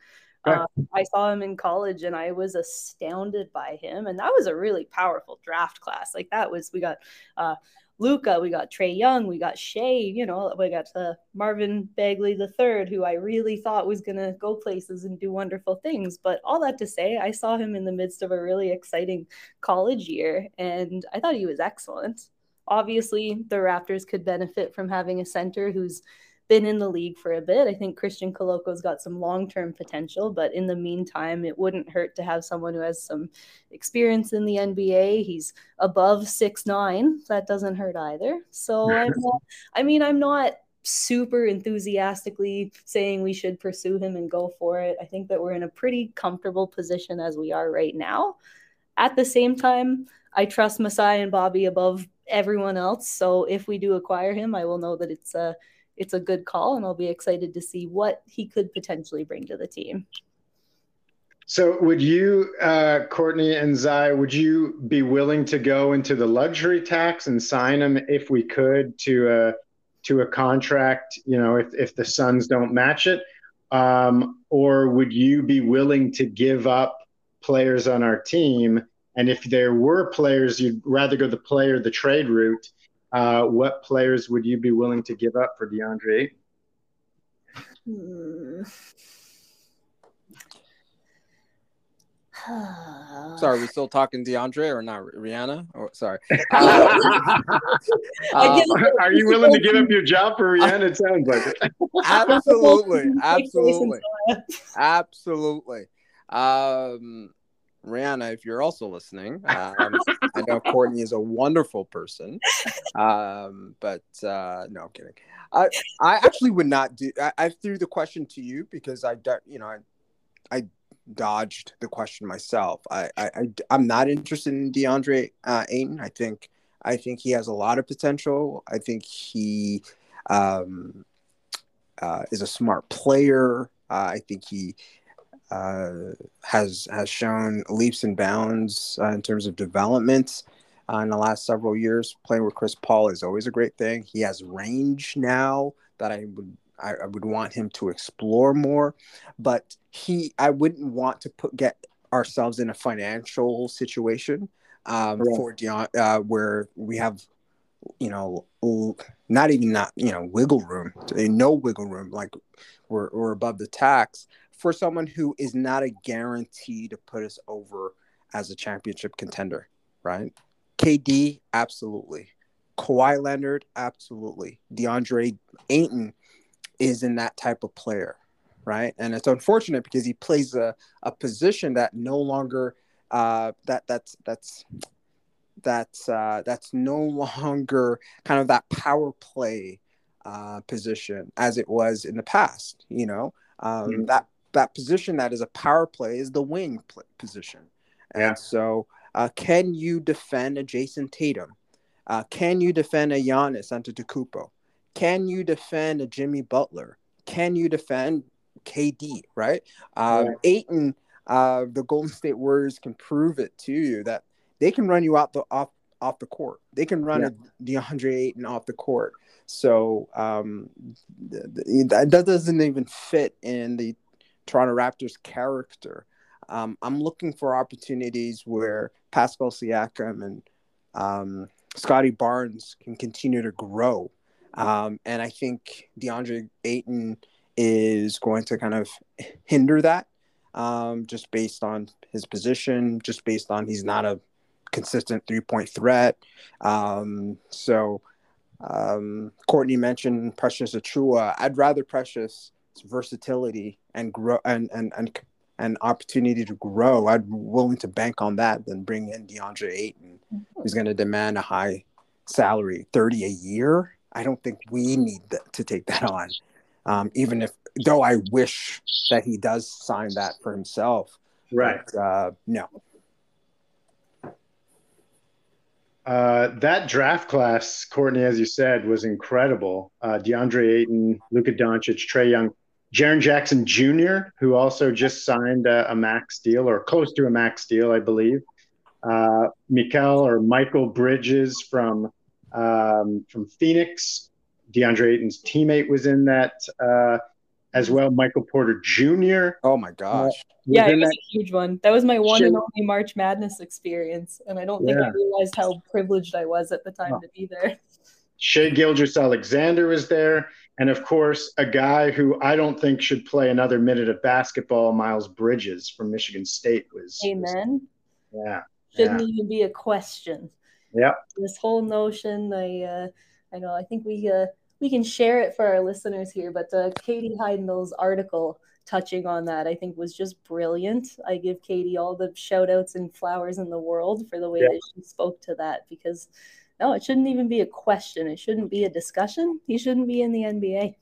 Okay. Um, I saw him in college and I was astounded by him. And that was a really powerful draft class. Like that was, we got uh, Luka, we got Trae Young, we got Shai, you know, we got uh, Marvin Bagley the third, who I really thought was going to go places and do wonderful things. But all that to say, I saw him in the midst of a really exciting college year and I thought he was excellent. Obviously, the Raptors could benefit from having a center who's been in the league for a bit. I think Christian Koloko's got some long term potential, but in the meantime, it wouldn't hurt to have someone who has some experience in the NBA. He's above six nine. That doesn't hurt either. So I'm not, I mean, I'm not super enthusiastically saying we should pursue him and go for it. I think that we're in a pretty comfortable position as we are right now. At the same time, I trust Masai and Bobby above everyone else. So if we do acquire him, I will know that it's a it's a good call, and I'll be excited to see what he could potentially bring to the team. So, would you, uh, Courtney and Zai, would you be willing to go into the luxury tax and sign him if we could to a to a contract? You know, if if the Suns don't match it, um, or would you be willing to give up players on our team? And if there were players, you'd rather go the player the trade route. Uh, what players would you be willing to give up for DeAndre? Hmm. Sorry, we still talking DeAndre or not Rihanna? Or sorry. I Uh, are you willing to give up your job for Rihanna? It sounds like it. absolutely, absolutely, absolutely. Um, Rihanna, if you're also listening, um, I know Courtney is a wonderful person, um, but uh, no, I'm kidding. I I actually would not do. I, I threw the question to you because I, you know, I I dodged the question myself. I I, I I'm not interested in DeAndre uh, Ayton. I think I think he has a lot of potential. I think he um, uh, is a smart player. Uh, I think he has has shown leaps and bounds uh, in terms of development uh, in the last several years. Playing with Chris Paul is always a great thing. He has range now that I would I, I would want him to explore more, but he I wouldn't want to put get ourselves in a financial situation um, Correct. for Deon, uh, where we have you know not even not you know wiggle room no wiggle room like we're, we're above the tax for someone who is not a guarantee to put us over as a championship contender, right? KD, absolutely. Kawhi Leonard, absolutely. DeAndre Ayton is in that type of player, right? And it's unfortunate because he plays a, a position that no longer uh, that that's that's that's uh, that's no longer kind of that power play uh, position as it was in the past. You know, um, Mhm. that that position that is a power play is the wing position, and Yeah. so uh, can you defend a Jayson Tatum? Uh, can you defend a Giannis Antetokounmpo? Can you defend a Jimmy Butler? Can you defend KD? Right? Um, Right. Ayton, uh, the Golden State Warriors can prove it to you that they can run you out the off off the court. They can run Yeah. a DeAndre Ayton off the court. So um, th- th- that doesn't even fit in the Toronto Raptors character. Um, I'm looking for opportunities where Pascal Siakam and um, Scottie Barnes can continue to grow. Um, and I think DeAndre Ayton is going to kind of hinder that um, just based on his position, just based on he's not a consistent three point threat. Um, so um, Courtney mentioned Precious Achiuwa. I'd rather Precious versatility and grow and and and an opportunity to grow. I'd willing to bank on that than bring in DeAndre Ayton, who's going to demand a high salary, thirty a year. I don't think we need that, to take that on. Um, even if, though, I wish that he does sign that for himself. Right. But, uh, no. Uh, that draft class, Courtney, as you said, was incredible. Uh, DeAndre Ayton, Luka Doncic, Trae Young, Jaren Jackson Jr., who also just signed a, a max deal or close to a max deal, I believe. Uh, Mikal or Michael Bridges from um, from Phoenix. DeAndre Ayton's teammate was in that uh, as well. Michael Porter Jr. Oh my gosh. was Yeah, it was that. a huge one. That was my one and only March Madness experience, and I don't think I realized how privileged I was at the time Oh. to be there. Shai Gilgeous-Alexander was there. And of course, a guy who I don't think should play another minute of basketball, Miles Bridges from Michigan State was. was- Amen. yeah. Shouldn't Yeah. even be a question. Yeah. This whole notion, I, uh, I know, I think we, uh, we can share it for our listeners here, but uh, Katie Heindl's article touching on that, I think, was just brilliant. I give Katie all the shout outs and flowers in the world for the way Yeah. that she spoke to that because no, it shouldn't even be a question. It shouldn't be a discussion. He shouldn't be in the NBA.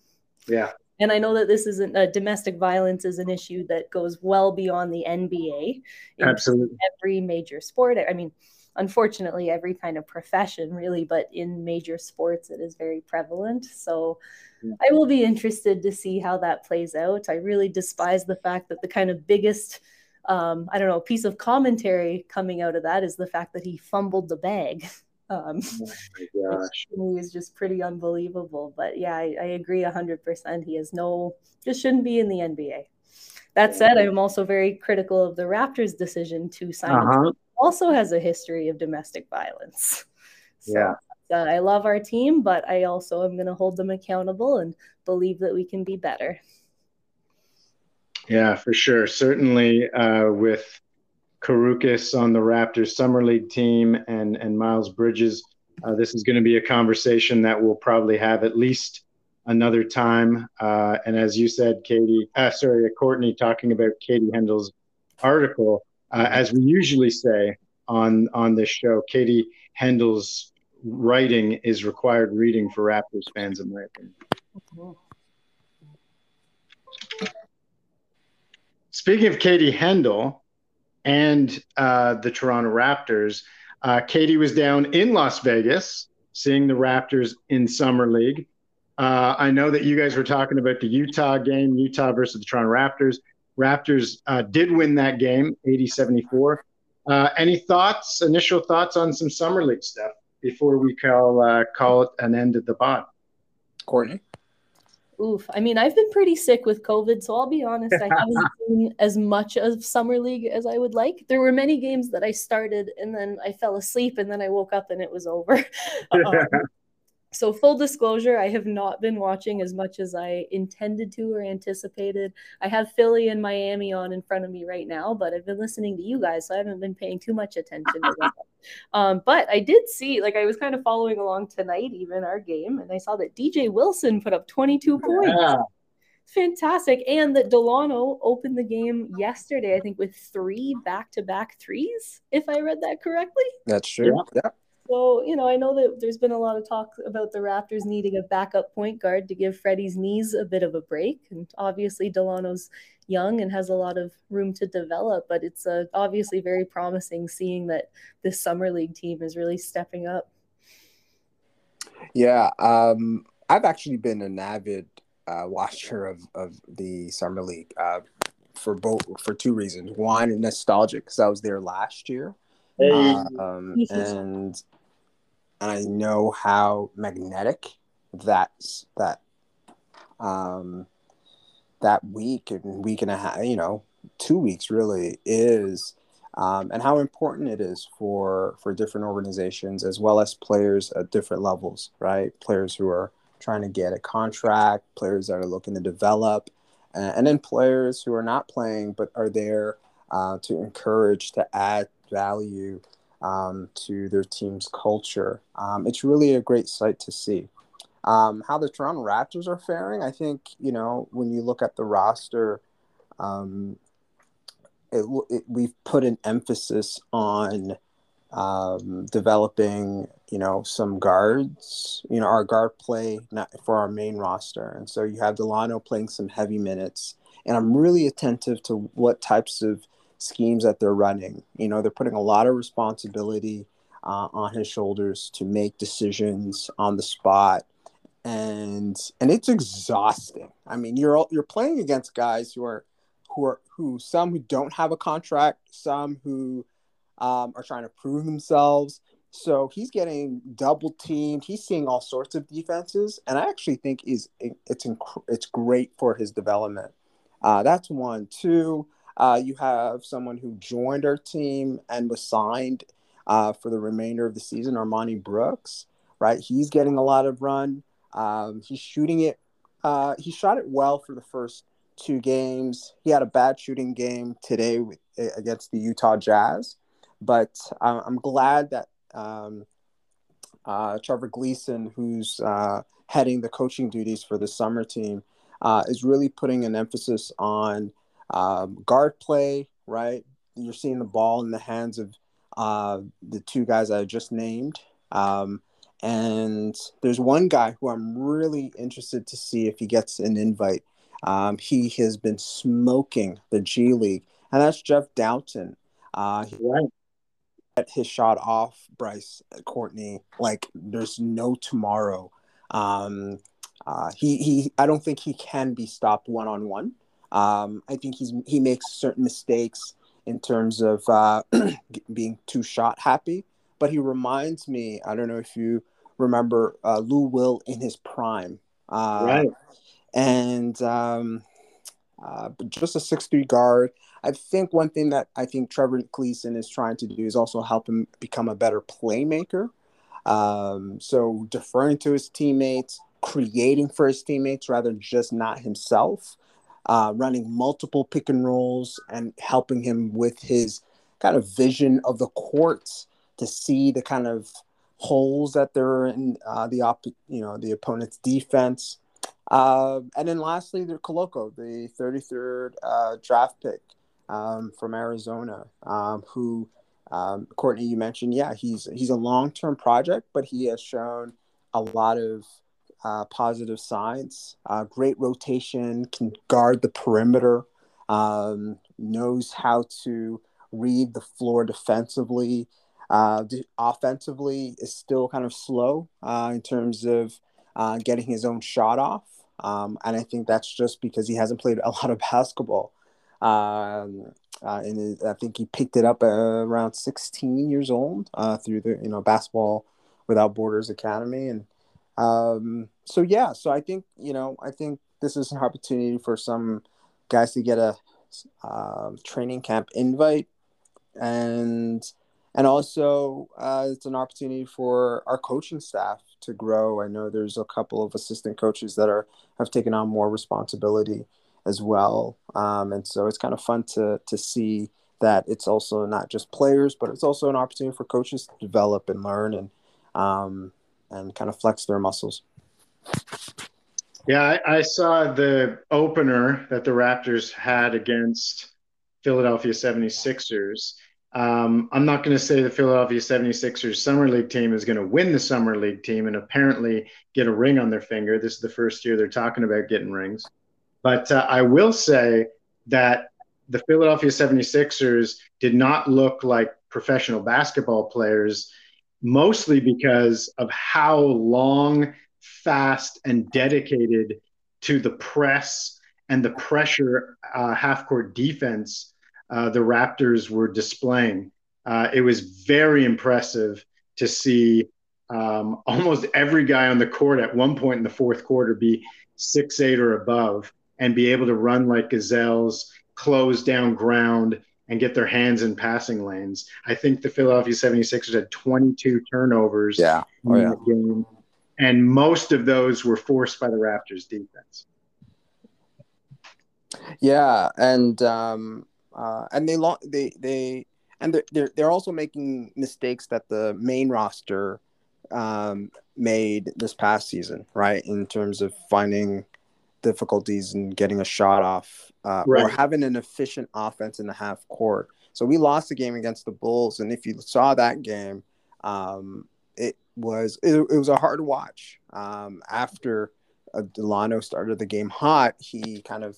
Yeah. And I know that this isn't uh, domestic violence is an issue that goes well beyond the NBA. Absolutely. every major sport. I mean, unfortunately, every kind of profession, really, but in major sports, it is very prevalent. So Yeah. I will be interested to see how that plays out. I really despise the fact that the kind of biggest, um, I don't know, piece of commentary coming out of that is the fact that he fumbled the bag. Um, Oh which is just pretty unbelievable. But yeah, I, I agree 100%. He has no, just shouldn't be in the NBA. That said, I'm also very critical of the Raptors' decision to sign Uh-huh. also has a history of domestic violence. So, Yeah. uh, I love our team, but I also am going to hold them accountable and believe that we can be better. Yeah, for sure. Certainly uh, with Karukis on the Raptors Summer League team and, and Miles Bridges, uh, this is going to be a conversation that we'll probably have at least another time. Uh, and as you said, Katie, uh, sorry, Courtney, talking about Katie Heindl's article, uh, as we usually say on, on this show, Katie Heindl's writing is required reading for Raptors fans, in my opinion. Speaking of Katie Heindl and uh, the Toronto Raptors, uh, Katie was down in Las Vegas seeing the Raptors in Summer League. Uh, I know that you guys were talking about the Utah game, Utah versus the Toronto Raptors. Raptors uh, did win that game, 80 74. Uh, any thoughts, initial thoughts on some Summer League stuff before we call, uh, call it an end of the pod? Courtney? Oof. I mean, I've been pretty sick with COVID, so I'll be honest, I haven't seen as much of Summer League as I would like. There were many games that I started and then I fell asleep and then I woke up and it was over. Um, so, full disclosure, I have not been watching as much as I intended to or anticipated. I have Philly and Miami on in front of me right now, but I've been listening to you guys, so I haven't been paying too much attention to that. Um, but I did see, like, I was kind of following along tonight, even our game, and I saw that DJ Wilson put up 22 points. Yeah. Fantastic. And that Dalano opened the game yesterday, I think, with three back to back threes, if I read that correctly. That's true. Yeah. So, you know, I know that there's been a lot of talk about the Raptors needing a backup point guard to give Freddie's knees a bit of a break. And obviously, Dalano's young and has a lot of room to develop, but it's uh, obviously very promising seeing that this Summer League team is really stepping up. Yeah. Um, I've actually been an avid uh, watcher of, of the Summer League uh, for both for two reasons. One, nostalgic because I was there last year. Um, and and I know how magnetic that's that um that week and week and a half, you know, two weeks really is, um, and how important it is for for different organizations as well as players at different levels, right? Players who are trying to get a contract, players that are looking to develop, uh, and then players who are not playing but are there uh, to encourage to add value um, to their team's culture. Um, it's really a great sight to see. Um, how the Toronto Raptors are faring, I think, you know, when you look at the roster, um, it, it, we've put an emphasis on um, developing, you know, some guards, you know, our guard play for our main roster. And so you have Dalano playing some heavy minutes. And I'm really attentive to what types of schemes that they're running. You know, they're putting a lot of responsibility uh, on his shoulders to make decisions on the spot, and and it's exhausting. I mean, you're you're playing against guys who are who are who some who don't have a contract, some who um, are trying to prove themselves, so he's getting double teamed. He's seeing all sorts of defenses, and I actually think is it's inc- it's great for his development. Uh, that's one. Two, uh, you have someone who joined our team and was signed uh, for the remainder of the season, Armoni Brooks. Right, he's getting a lot of run. Um, he's shooting it. Uh, he shot it well for the first two games. He had a bad shooting game today with, against the Utah Jazz, but I'm glad that um, uh, Trevor Gleeson, who's uh, heading the coaching duties for the summer team, uh, is really putting an emphasis on um, guard play, right? You're seeing the ball in the hands of uh, the two guys I just named. Um, and there's one guy who I'm really interested to see if he gets an invite. Um, he has been smoking the G League, and that's Jeff Dowtin. Uh, he right. His shot off Bryce Courtney like there's no tomorrow. Um, uh, he he I don't think he can be stopped one on one. Um, I think he's he makes certain mistakes in terms of uh, being too shot happy, but he reminds me. I don't know if you remember uh, Lou Will in his prime, uh, right? And um, uh, just a six three guard. I think one thing that I think Trevor Gleeson is trying to do is also help him become a better playmaker. Um, so deferring to his teammates, creating for his teammates rather than just not himself, uh, running multiple pick and rolls and helping him with his kind of vision of the courts to see the kind of holes that there are in uh, the op- you know the opponent's defense. Uh, and then lastly, the Koloko, the 33rd uh, draft pick um, from Arizona, um, who um, Courtney you mentioned, yeah, he's he's a long term project, but he has shown a lot of uh, positive signs. Uh, great rotation, can guard the perimeter, um, knows how to read the floor defensively. Uh, offensively is still kind of slow uh, in terms of uh, getting his own shot off. Um, and I think that's just because he hasn't played a lot of basketball. Um, uh, and I think he picked it up around 16 years old through the you know basketball without borders academy and um, so yeah, so I think you know, I think this is an opportunity for some guys to get a uh, training camp invite, and and also uh, it's an opportunity for our coaching staff to grow. I know there's a couple of assistant coaches that are have taken on more responsibility as well, um, and so it's kind of fun to to see that it's also not just players, but it's also an opportunity for coaches to develop and learn and um, and kind of flex their muscles. Yeah, I, I, saw the opener that the Raptors had against Philadelphia 76ers. Um, I'm not going to say the Philadelphia 76ers Summer League team is going to win the Summer League team and apparently get a ring on their finger. This is the first year they're talking about getting rings. But uh, I will say that the Philadelphia 76ers did not look like professional basketball players mostly because of how long, fast, and dedicated to the press and the pressure uh, half court defense uh, the Raptors were displaying. Uh, it was very impressive to see um, almost every guy on the court at one point in the fourth quarter be six eight or above and be able to run like gazelles, close down ground, and get their hands in passing lanes. I think the Philadelphia 76ers had 22 turnovers yeah. Oh, yeah. game, and most of those were forced by the Raptors defense. Yeah, and um, uh, and they lo- they they and they're, they're they're also making mistakes that the main roster um, made this past season, right? In terms of finding difficulties in getting a shot off uh, right. or having an efficient offense in the half court. So we lost the game against the Bulls, and if you saw that game, um, was it, it, was a hard watch. Um, after uh, Dalano started the game hot, he kind of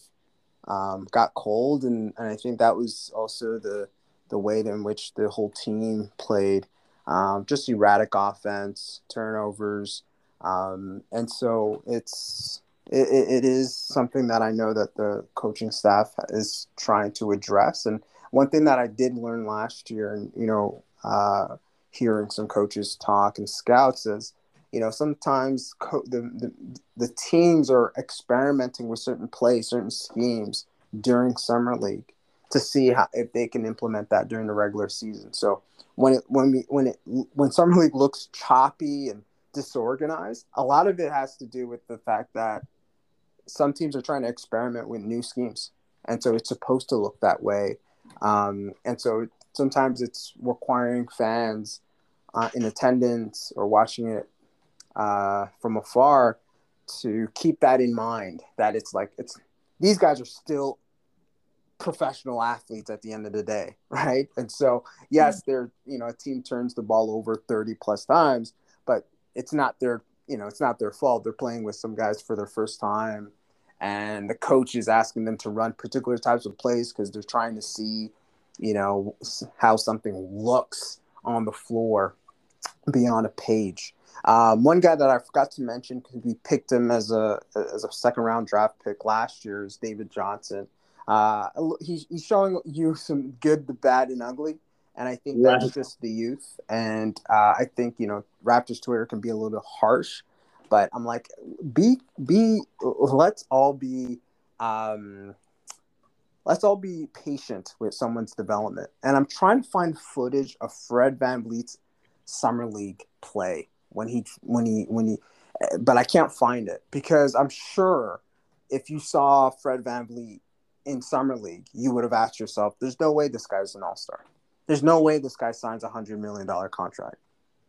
um, got cold, and, and I think that was also the the way in which the whole team played. Um, just erratic offense, turnovers, um, and so it's it, it is something that I know that the coaching staff is trying to address. And one thing that I did learn last year, and you know, uh, hearing some coaches talk and scouts is, you know, sometimes co- the, the the teams are experimenting with certain plays, certain schemes during summer league to see how if they can implement that during the regular season. So when it when we when it when summer league looks choppy and disorganized, a lot of it has to do with the fact that some teams are trying to experiment with new schemes, and so it's supposed to look that way. Um, and so sometimes it's requiring fans uh, in attendance or watching it uh, from afar to keep that in mind. That it's like it's these guys are still professional athletes at the end of the day, right? And so, yes, they're you know a team turns the ball over thirty plus times, but it's not their you know it's not their fault. They're playing with some guys for their first time, and the coach is asking them to run particular types of plays because they're trying to see, you know, how something looks on the floor beyond a page. Um, one guy that I forgot to mention because we picked him as a as a second round draft pick last year is David Johnson. Uh, he's, he's showing you some good, the bad, and ugly, and I think that's just the youth. And uh, I think you know Raptors Twitter can be a little bit harsh, but I'm like, be be let's all be um, let's all be patient with someone's development. And I'm trying to find footage of Fred VanVleet's summer league play when he when he when he but I can't find it because I'm sure if you saw Fred VanVleet in summer league, you would have asked yourself, "There's no way this guy's an all star. There's no way this guy signs a hundred million dollar contract.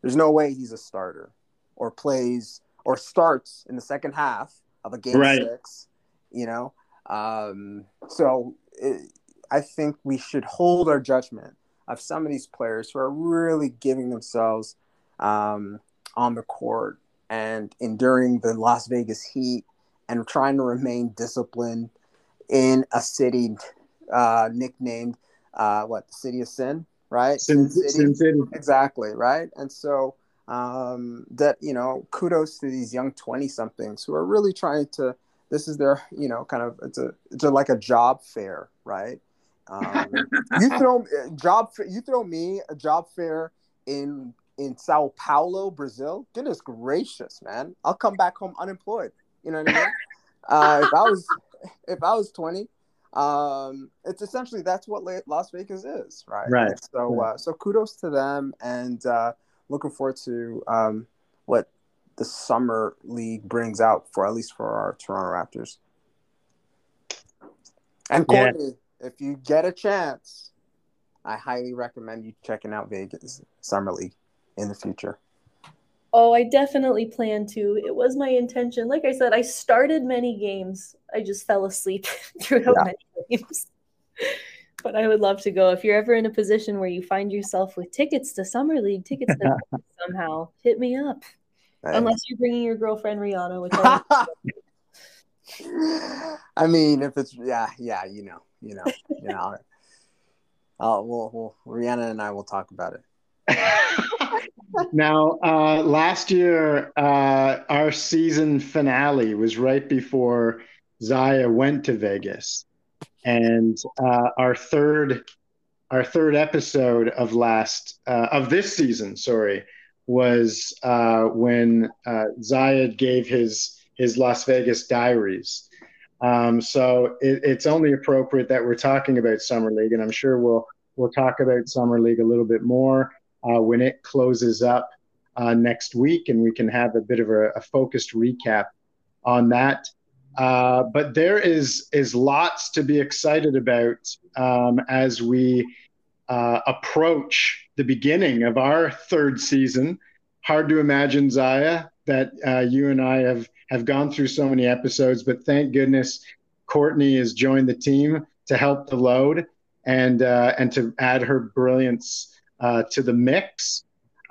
There's no way he's a starter or plays or starts in the second half of a game Right. six." You know, um, so it, I think we should hold our judgment of some of these players who are really giving themselves um, on the court and enduring the Las Vegas heat and trying to remain disciplined in a city uh, nicknamed uh, what the city of sin, right? Sin, Sin City. exactly right. And so um, that you know, kudos to these young twenty somethings who are really trying to. This is their you know kind of it's a it's a, like a job fair, right? Um, you throw uh, job you throw me a job fair in in Sao Paulo, Brazil. Goodness gracious, man! I'll come back home unemployed. You know what I mean? uh, if I was if I was twenty, um, it's essentially that's what La- Las Vegas is, right? Right. And So uh, so kudos to them, and uh, looking forward to um, what the summer league brings out for at least for our Toronto Raptors. And Yeah. If you get a chance, I highly recommend you checking out Vegas Summer League in the future. Oh, I definitely plan to. It was my intention. Like I said, I started many games. I just fell asleep throughout Yeah. many games. But I would love to go. If you're ever in a position where you find yourself with tickets to Summer League, tickets to somehow, hit me up. Unless you're bringing your girlfriend Rihanna, which I I mean, if it's yeah, yeah, you know, you know, you know. We'll, we'll Rihanna and I will talk about it. now, uh, last year, uh, our season finale was right before Zaya went to Vegas, and uh, our third, our third episode of last uh, of this season, sorry, was uh, when Zayed gave his his Las Vegas diaries. Um, so it, it's only appropriate that we're talking about summer league, and I'm sure we'll we'll talk about summer league a little bit more uh, when it closes up uh, next week, and we can have a bit of a, a focused recap on that. Uh, but there is is lots to be excited about um, as we uh, approach the beginning of our third season. Hard to imagine, Zaya, that uh, you and I have have gone through so many episodes, but thank goodness Courtney has joined the team to help the load and uh, and to add her brilliance uh, to the mix.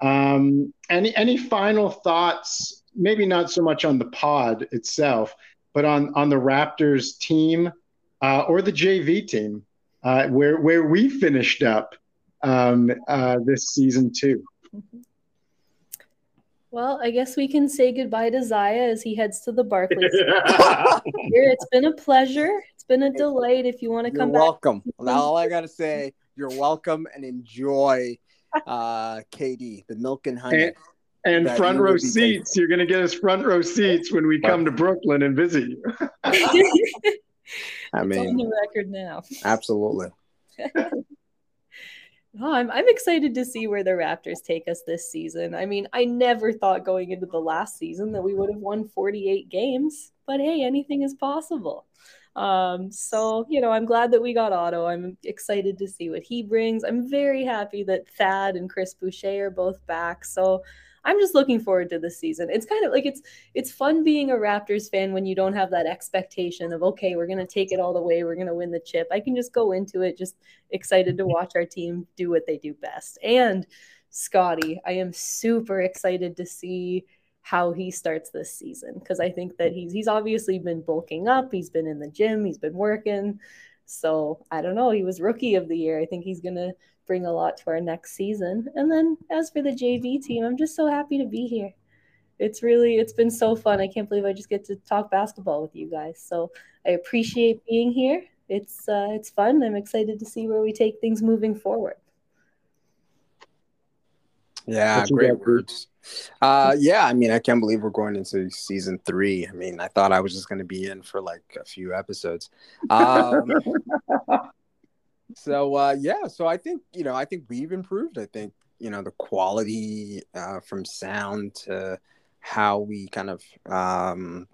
Um, any any final thoughts? Maybe not so much on the pod itself, but on on the Raptors team uh, or the JV team, uh, where where we finished up um, uh, this season too. Well, I guess we can say goodbye to Zaya as he heads to the Barclays. Here, it's been a pleasure. It's been a delight. If you want to You're come back, welcome. Now all I gotta say, you're welcome and enjoy uh, KD, the milk and honey. And, and front row seats. You're going to get us front row seats when we come to Brooklyn and visit you. I mean, on the record now. absolutely. Oh, I'm I'm excited to see where the Raptors take us this season. I mean, I never thought going into the last season that we would have won 48 games, but hey, anything is possible. Um, so you know, I'm glad that we got Otto. I'm excited to see what he brings. I'm very happy that Thad and Chris Boucher are both back. So I'm just looking forward to this season. It's kind of like it's it's fun being a Raptors fan when you don't have that expectation of okay, we're gonna take it all the way, we're gonna win the chip. I can just go into it just excited to watch our team do what they do best. And Scottie, I am super excited to see how he starts this season because I think that he's he's obviously been bulking up, he's been in the gym, he's been working. So I don't know. He was rookie of the year. I think he's gonna bring a lot to our next season. And then as for the JV team, I'm just so happy to be here. It's really it's been so fun. I can't believe I just get to talk basketball with you guys. So I appreciate being here. It's uh, it's fun. I'm excited to see where we take things moving forward. Yeah, great words. Uh, yeah, I mean, I can't believe we're going into season three. I mean, I thought I was just going to be in for like a few episodes. Um, so uh, yeah, so I think you know, I think we've improved. I think you know the quality uh, from sound to how we kind of um,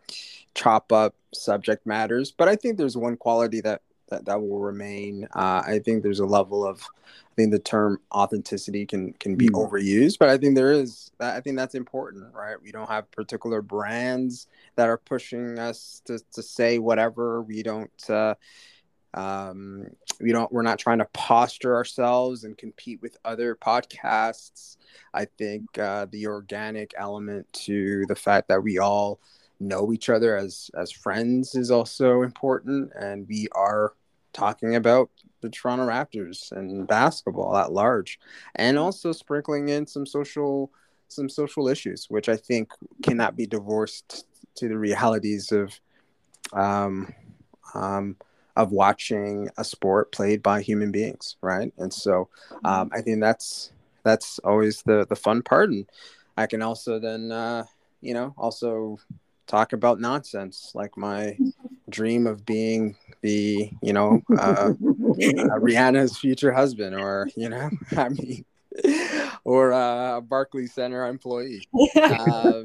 chop up subject matters. But I think there's one quality that that, that will remain. Uh, I think there's a level of I think the term authenticity can can be Mm. overused, but I think there is. I think that's important, right? We don't have particular brands that are pushing us to to say whatever. We don't. Uh, um, we don't. We're not trying to posture ourselves and compete with other podcasts. I think uh, the organic element to the fact that we all know each other as as friends is also important, and we are talking about the Toronto Raptors and basketball at large, and also sprinkling in some social some social issues, which I think cannot be divorced to the realities of um, um, of watching a sport played by human beings, right? And so um, I think that's that's always the the fun part, and I can also then uh, you know also talk about nonsense like my dream of being the you know uh, uh, Rihanna's future husband, or you know, I mean, or uh, a Barclays Center employee. Um,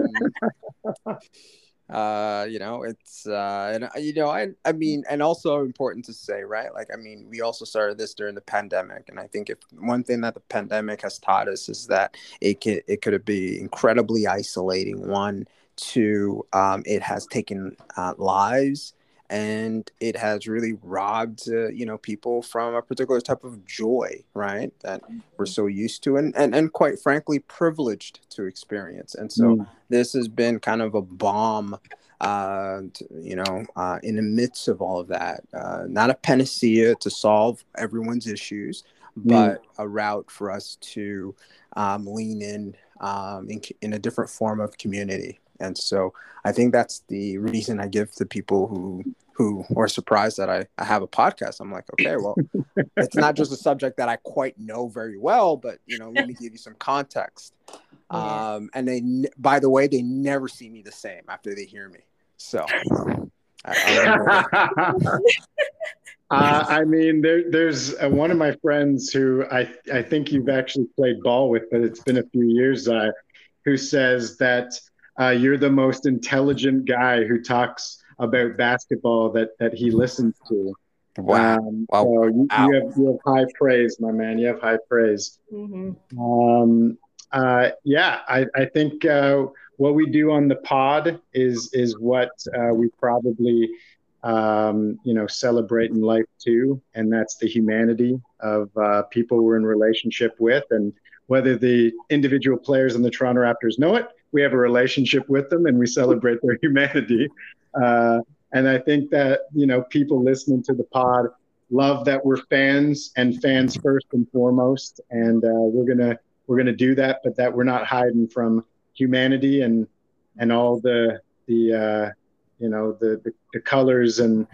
uh, you know, it's uh, and uh, you know, I I mean, and also important to say, right? Like, I mean, we also started this during the pandemic, and I think if one thing that the pandemic has taught us is that it could it could be incredibly isolating. One, two, um, it has taken uh, lives and it has really robbed uh, you know people from a particular type of joy right that we're so used to and and, and quite frankly privileged to experience. And so Mm. this has been kind of a balm uh to- you know uh in the midst of all of that uh not a panacea to solve everyone's issues but a route for us to um, lean in um, in, in a different form of community and so I think that's the reason I give to people who who are surprised that I, I have a podcast. I'm like, okay, well, it's not just a subject that I quite know very well, but you know, let me give you some context. Um, and they, by the way, they never see me the same after they hear me. So, I, I Uh, I mean, there, there's uh, one of my friends who I, I think you've actually played ball with, but it's been a few years, uh, who says that uh, you're the most intelligent guy who talks about basketball that, that he listens to. wow. Um, Wow. So you, Wow. you, have, you have high praise, my man. You have high praise. Mhm. Um, uh, yeah, I, I think uh, what we do on the pod is is what uh, we probably um, you know celebrate in life too, and that's the humanity of uh, people we're in relationship with, and whether the individual players in the Toronto Raptors know it, we have a relationship with them, and we celebrate their humanity. Uh, and I think that you know people listening to the pod love that we're fans and fans first and foremost, and uh, we're gonna we're gonna do that, but that we're not hiding from humanity and and all the the uh, you know the, the the colors and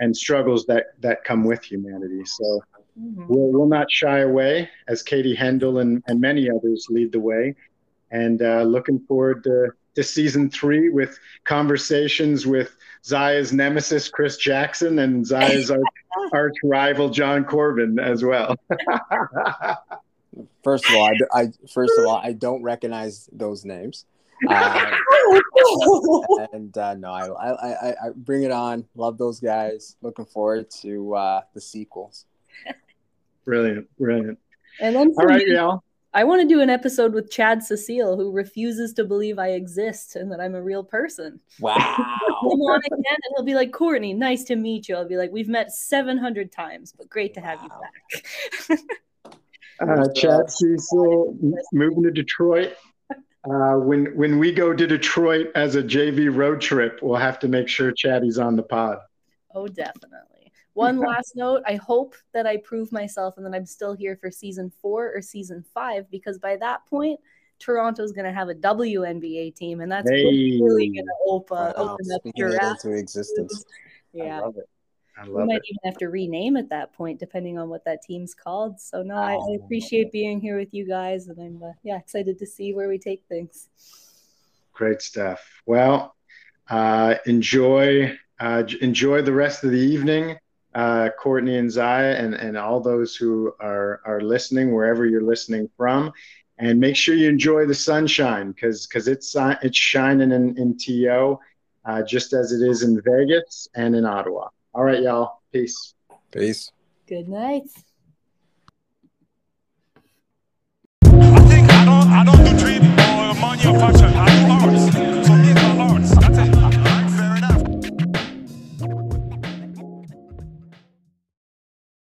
and struggles that that come with humanity. So Mhm. we'll, we'll not shy away as Katie Heindl and, and many others lead the way. And uh, looking forward to, to season three with conversations with Zaya's nemesis, Chris Jackson, and Zaya's arch, arch rival, John Corbin, as well. First of all, I, I first of all I don't recognize those names. Uh, and uh, no, I, I, I, I bring it on. Love those guys. Looking forward to uh, the sequels. brilliant, brilliant. And then All right, y'all. I want to do an episode with Chad Cecile, who refuses to believe I exist and that I'm a real person. Wow. Come on again, and he'll be like, Courtney, nice to meet you. I'll be like, we've met 700 times, but great to have you back. Uh, Chad Cecil moving to Detroit. Uh, when when we go to Detroit as a JV road trip, we'll have to make sure Chaddy's on the pod. Oh, definitely. One last note I hope that I prove myself and that I'm still here for season four or season five because by that point, Toronto's going to have a WNBA team, and that's Hey. really going to open, up giraffes. into existence. Yeah. I love it. We might it. even have to rename at that point, depending on what that team's called. So no, I, I Oh. appreciate being here with you guys, and I'm uh, yeah excited to see where we take things. Great stuff. Well, uh, enjoy uh, enjoy the rest of the evening, uh, Courtney and Zaya, and, and all those who are, are listening, wherever you're listening from. And make sure you enjoy the sunshine because because it's it's shining in, in TO uh, just as it is in Vegas and in Ottawa. All right, y'all. Peace. Peace. Good night. I don't, don't. I. So.